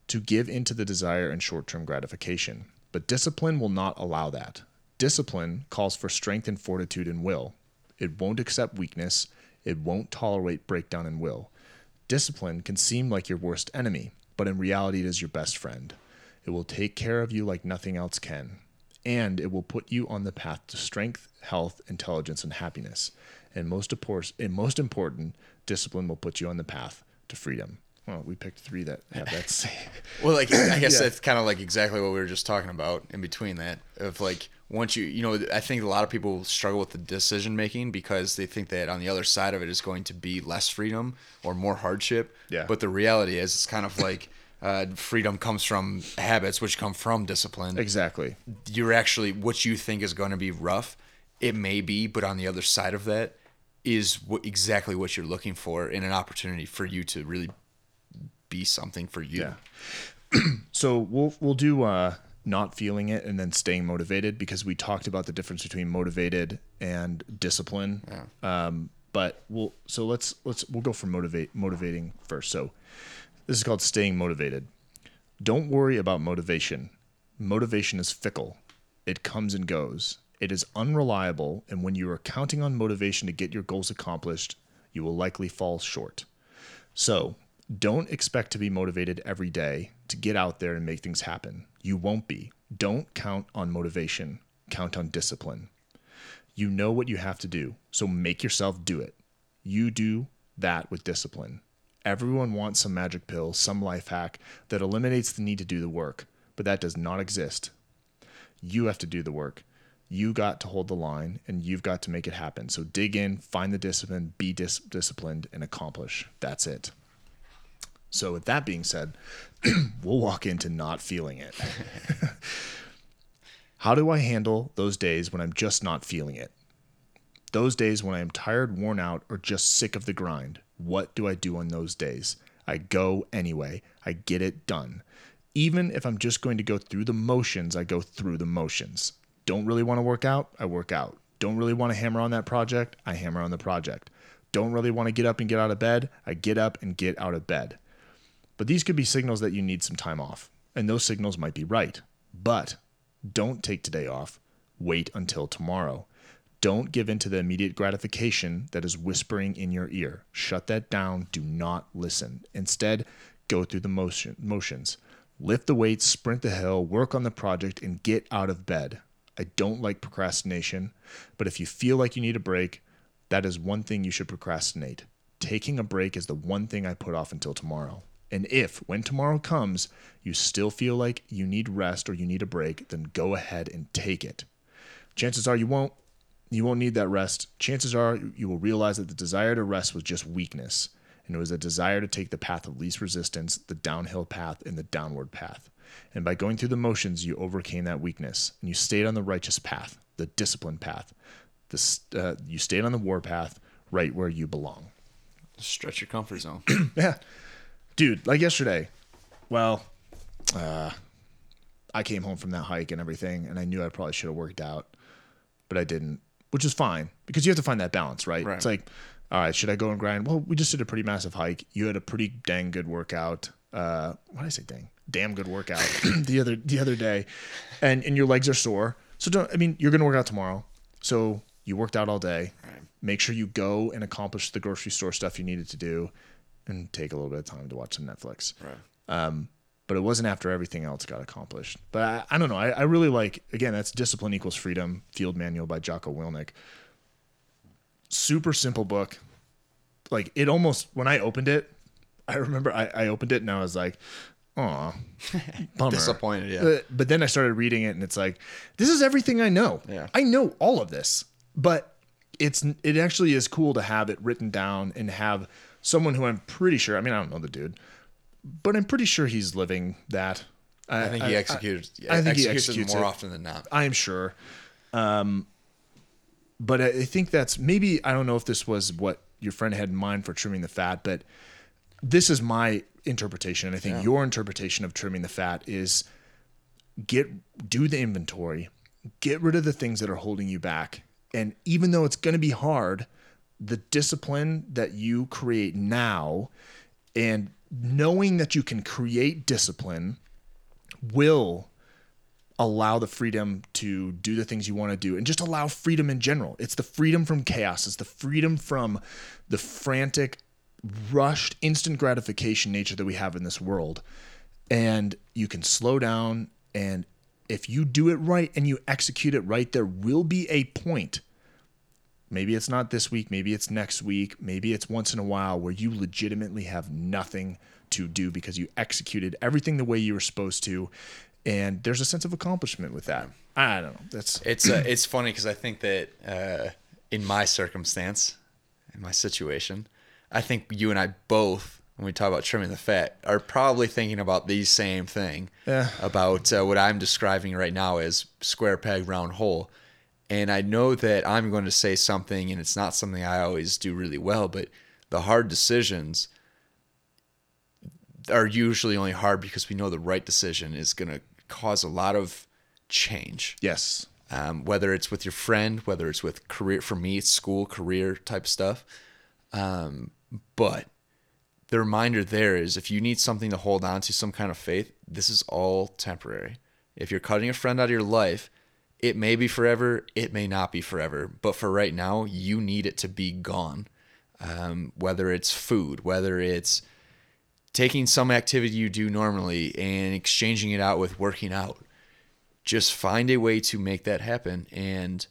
A: to give into the desire and short term gratification. But discipline will not allow that. Discipline calls for strength and fortitude and will. It won't accept weakness. It won't tolerate breakdown and will. Discipline can seem like your worst enemy, but in reality, it is your best friend. It will take care of you like nothing else can. And it will put you on the path to strength, health, intelligence, and happiness. And most, and most important, discipline will put you on the path to freedom. Well, we picked three that have that same.
B: Well, like I guess
A: Yeah.
B: that's kind of like exactly what we were just talking about in between that of like once you you know I think a lot of people struggle with the decision making because they think that on the other side of it is going to be less freedom or more hardship.
A: Yeah.
B: But the reality is it's kind of like uh, freedom comes from habits which come from discipline.
A: Exactly.
B: You're actually what you think is going to be rough. It may be, but on the other side of that is what, exactly what you're looking for in an opportunity for you to really be something for you.
A: Yeah. So we'll we'll do uh, not feeling it and then staying motivated because we talked about the difference between motivated and discipline. Um, but we'll so let's let's we'll go for motivate motivating first. So this is called staying motivated. Don't worry about motivation. Motivation is fickle. It comes and goes. It is unreliable, and when you are counting on motivation to get your goals accomplished, you will likely fall short. So, don't expect to be motivated every day to get out there and make things happen. You won't be. Don't count on motivation, count on discipline. You know what you have to do, so make yourself do it. You do that with discipline. Everyone wants some magic pill, some life hack that eliminates the need to do the work, but that does not exist. You have to do the work. You got to hold the line and you've got to make it happen. So dig in, find the discipline, be dis- disciplined, and accomplish. That's it. So, with that being said, we'll walk into not feeling it. How do I handle those days when I'm just not feeling it? Those days when I am tired, worn out, or just sick of the grind. What do I do on those days? I go anyway. I get it done. Even if I'm just going to go through the motions, I go through the motions. Don't really want to work out? I work out. Don't really want to hammer on that project? I hammer on the project. Don't really want to get up and get out of bed? I get up and get out of bed. But these could be signals that you need some time off, and those signals might be right. But don't take today off. Wait until tomorrow. Don't give in to the immediate gratification that is whispering in your ear. Shut that down. Do not listen. Instead, go through the motion, motions. Lift the weights, sprint the hill, work on the project, and get out of bed. I don't like procrastination, but if you feel like you need a break, that is one thing you should procrastinate. Taking a break is the one thing I put off until tomorrow. And if, when tomorrow comes, you still feel like you need rest or you need a break, then go ahead and take it. Chances are you won't. You won't need that rest. Chances are you will realize that the desire to rest was just weakness, and it was a desire to take the path of least resistance, the downhill path, and the downward path. And by going through the motions, you overcame that weakness, and you stayed on the righteous path, the disciplined path. The, uh, you stayed on the war path, right where you belong.
B: Stretch your comfort zone.
A: Yeah, dude. Like yesterday. Well, uh, I came home from that hike and everything, and I knew I probably should have worked out, but I didn't, which is fine because you have to find that balance, right?
B: Right.
A: It's like, all right, should I go and grind? Well, we just did a pretty massive hike. You had a pretty dang good workout. Uh, why did I say dang? Damn good workout the other the other day, and and your legs are sore. So don't. I mean, you're gonna work out tomorrow. So you worked out all day.
B: Right.
A: Make sure you go and accomplish the grocery store stuff you needed to do, and take a little bit of time to watch some Netflix
B: Right.
A: But it wasn't after everything else got accomplished. But I, I don't know. I, I really like again. That's Discipline Equals Freedom Field Manual by Jocko Willink. Super simple book. Like it almost when I opened it, I remember I, I opened it and I was like, "Aw, bummer."
B: Disappointed, yeah.
A: But, but then I started reading it and it's like, this is everything I know.
B: Yeah.
A: I know all of this, but it's it actually is cool to have it written down and have someone who I'm pretty sure. I mean, I don't know the dude, but I'm pretty sure he's living that.
B: I think he executed.
A: I think he
B: executes more
A: it.
B: often than not.
A: I am sure. Um, but I I think that's maybe I don't know if this was what your friend had in mind for trimming the fat, but this is my interpretation, and I think your interpretation of trimming the fat is get do the inventory, get rid of the things that are holding you back, and even though it's going to be hard, the discipline that you create now, and knowing that you can create discipline will allow the freedom to do the things you want to do and just allow freedom in general. It's the freedom from chaos, it's the freedom from the frantic, rushed, instant gratification nature that we have in this world. And you can slow down. And if you do it right and you execute it right, there will be a point. Maybe it's not this week, maybe it's next week, maybe it's once in a while where you legitimately have nothing to do because you executed everything the way you were supposed to and there's a sense of accomplishment with that. I don't know. That's
B: It's uh, it's funny because I think that uh, in my circumstance, in my situation, I think you and I both, when we talk about trimming the fat, are probably thinking about the same thing.
A: Yeah.
B: About uh, what I'm describing right now as square peg round hole, and I know that I'm going to say something, and it's not something I always do really well, but the hard decisions are usually only hard because we know the right decision is going to cause a lot of change
A: yes.
B: um, whether it's with your friend, whether it's with career. For me, it's school, career type stuff. Um, but the reminder there is if you need something to hold on to, some kind of faith, this is all temporary. If you're cutting a friend out of your life, it may be forever, it may not be forever. But for right now, you need it to be gone. Um, whether it's food, whether it's taking some activity you do normally and exchanging it out with working out just find a way to make that happen and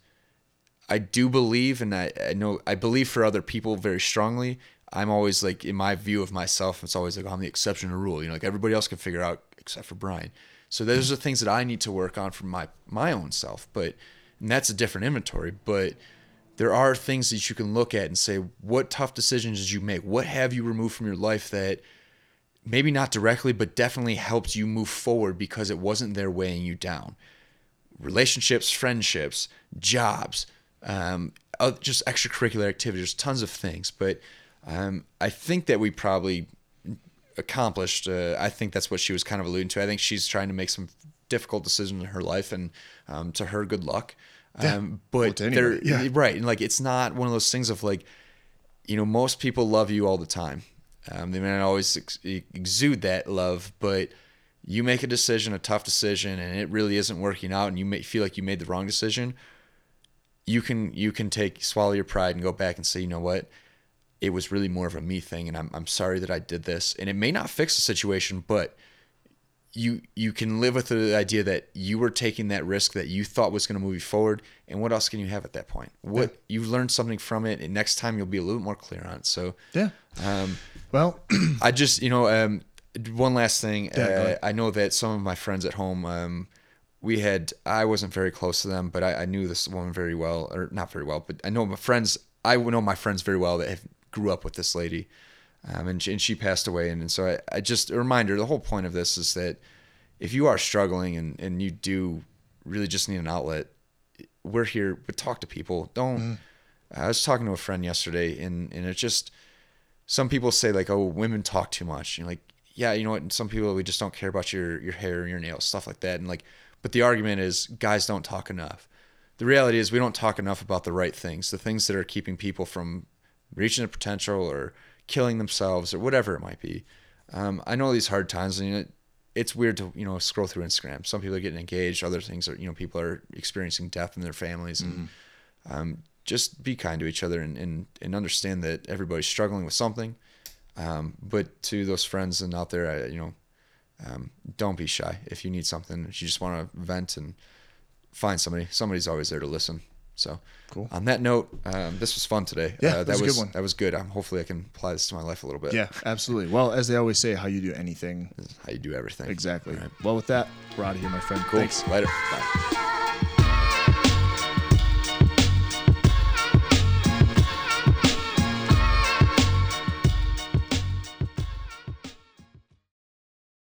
B: i do believe and I, I know i believe for other people very strongly i'm always like in my view of myself it's always like i'm the exception to the rule you know like everybody else can figure out except for brian so those are things that i need to work on for my my own self but and that's a different inventory but there are things that you can look at and say what tough decisions did you make what have you removed from your life that maybe not directly, but definitely helped you move forward because it wasn't there weighing you down. relationships, friendships, jobs, um, just extracurricular activities, tons of things. But um, I think that we probably accomplished. Uh, I think that's what she was kind of alluding to. I think she's trying to make some difficult decisions in her life, and um, to her, good luck. Um, but
A: to
B: they're
A: yeah.
B: right, and like it's not one of those things of like, you know, most people love you all the time. Um, they may not always ex- exude that love, but you make a decision, a tough decision, and it really isn't working out, and you may feel like you made the wrong decision. You can you can take swallow your pride and go back and say, you know what, it was really more of a me thing, and I'm I'm sorry that I did this, and it may not fix the situation, but you you can live with the idea that you were taking that risk that you thought was going to move you forward and what else can you have at that point? What you've learned something from it and next time you'll be a little more clear on it so
A: Yeah.
B: um,
A: Well,
B: i just you know um, one last thing.
A: Yeah,
B: uh, i know that some of my friends at home um, we had i wasn't very close to them but I, I knew this woman very well or not very well but i know my friends i know my friends very well that have grew up with this lady um, and, she, and she passed away. And, and so I, I just a reminder. The whole point of this is that if you are struggling and, and you do really just need an outlet, we're here. But talk to people. Don't. I was talking to a friend yesterday, and and it just some people say like, oh, women talk too much. And like, yeah, you know what? And some people we just don't care about your your hair and your nails, stuff like that. And like, but the argument is guys don't talk enough. The reality is we don't talk enough about the right things, the things that are keeping people from reaching their potential or killing themselves or whatever it might be. Um, I know these hard times, and it, it's weird to you know scroll through Instagram. Some people are getting engaged, other things are you know people are experiencing death in their families, and um, just be kind to each other and, and and understand that everybody's struggling with something. Um, but to those friends and out there, I, you know, um, don't be shy. If you need something, if you just want to vent and find somebody, somebody's always there to listen. So,
A: Cool.
B: On that note, um, this was fun today.
A: Yeah,
B: uh,
A: that was a good one.
B: That was good. Um, hopefully, I can apply this to my life a little bit.
A: yeah, absolutely. Well, as they always say, how you do anything.
B: Is how you do everything.
A: Exactly.
B: Right.
A: Well, with that, we're out of here, my friend.
B: Cool.
A: Thanks.
B: Later. Bye.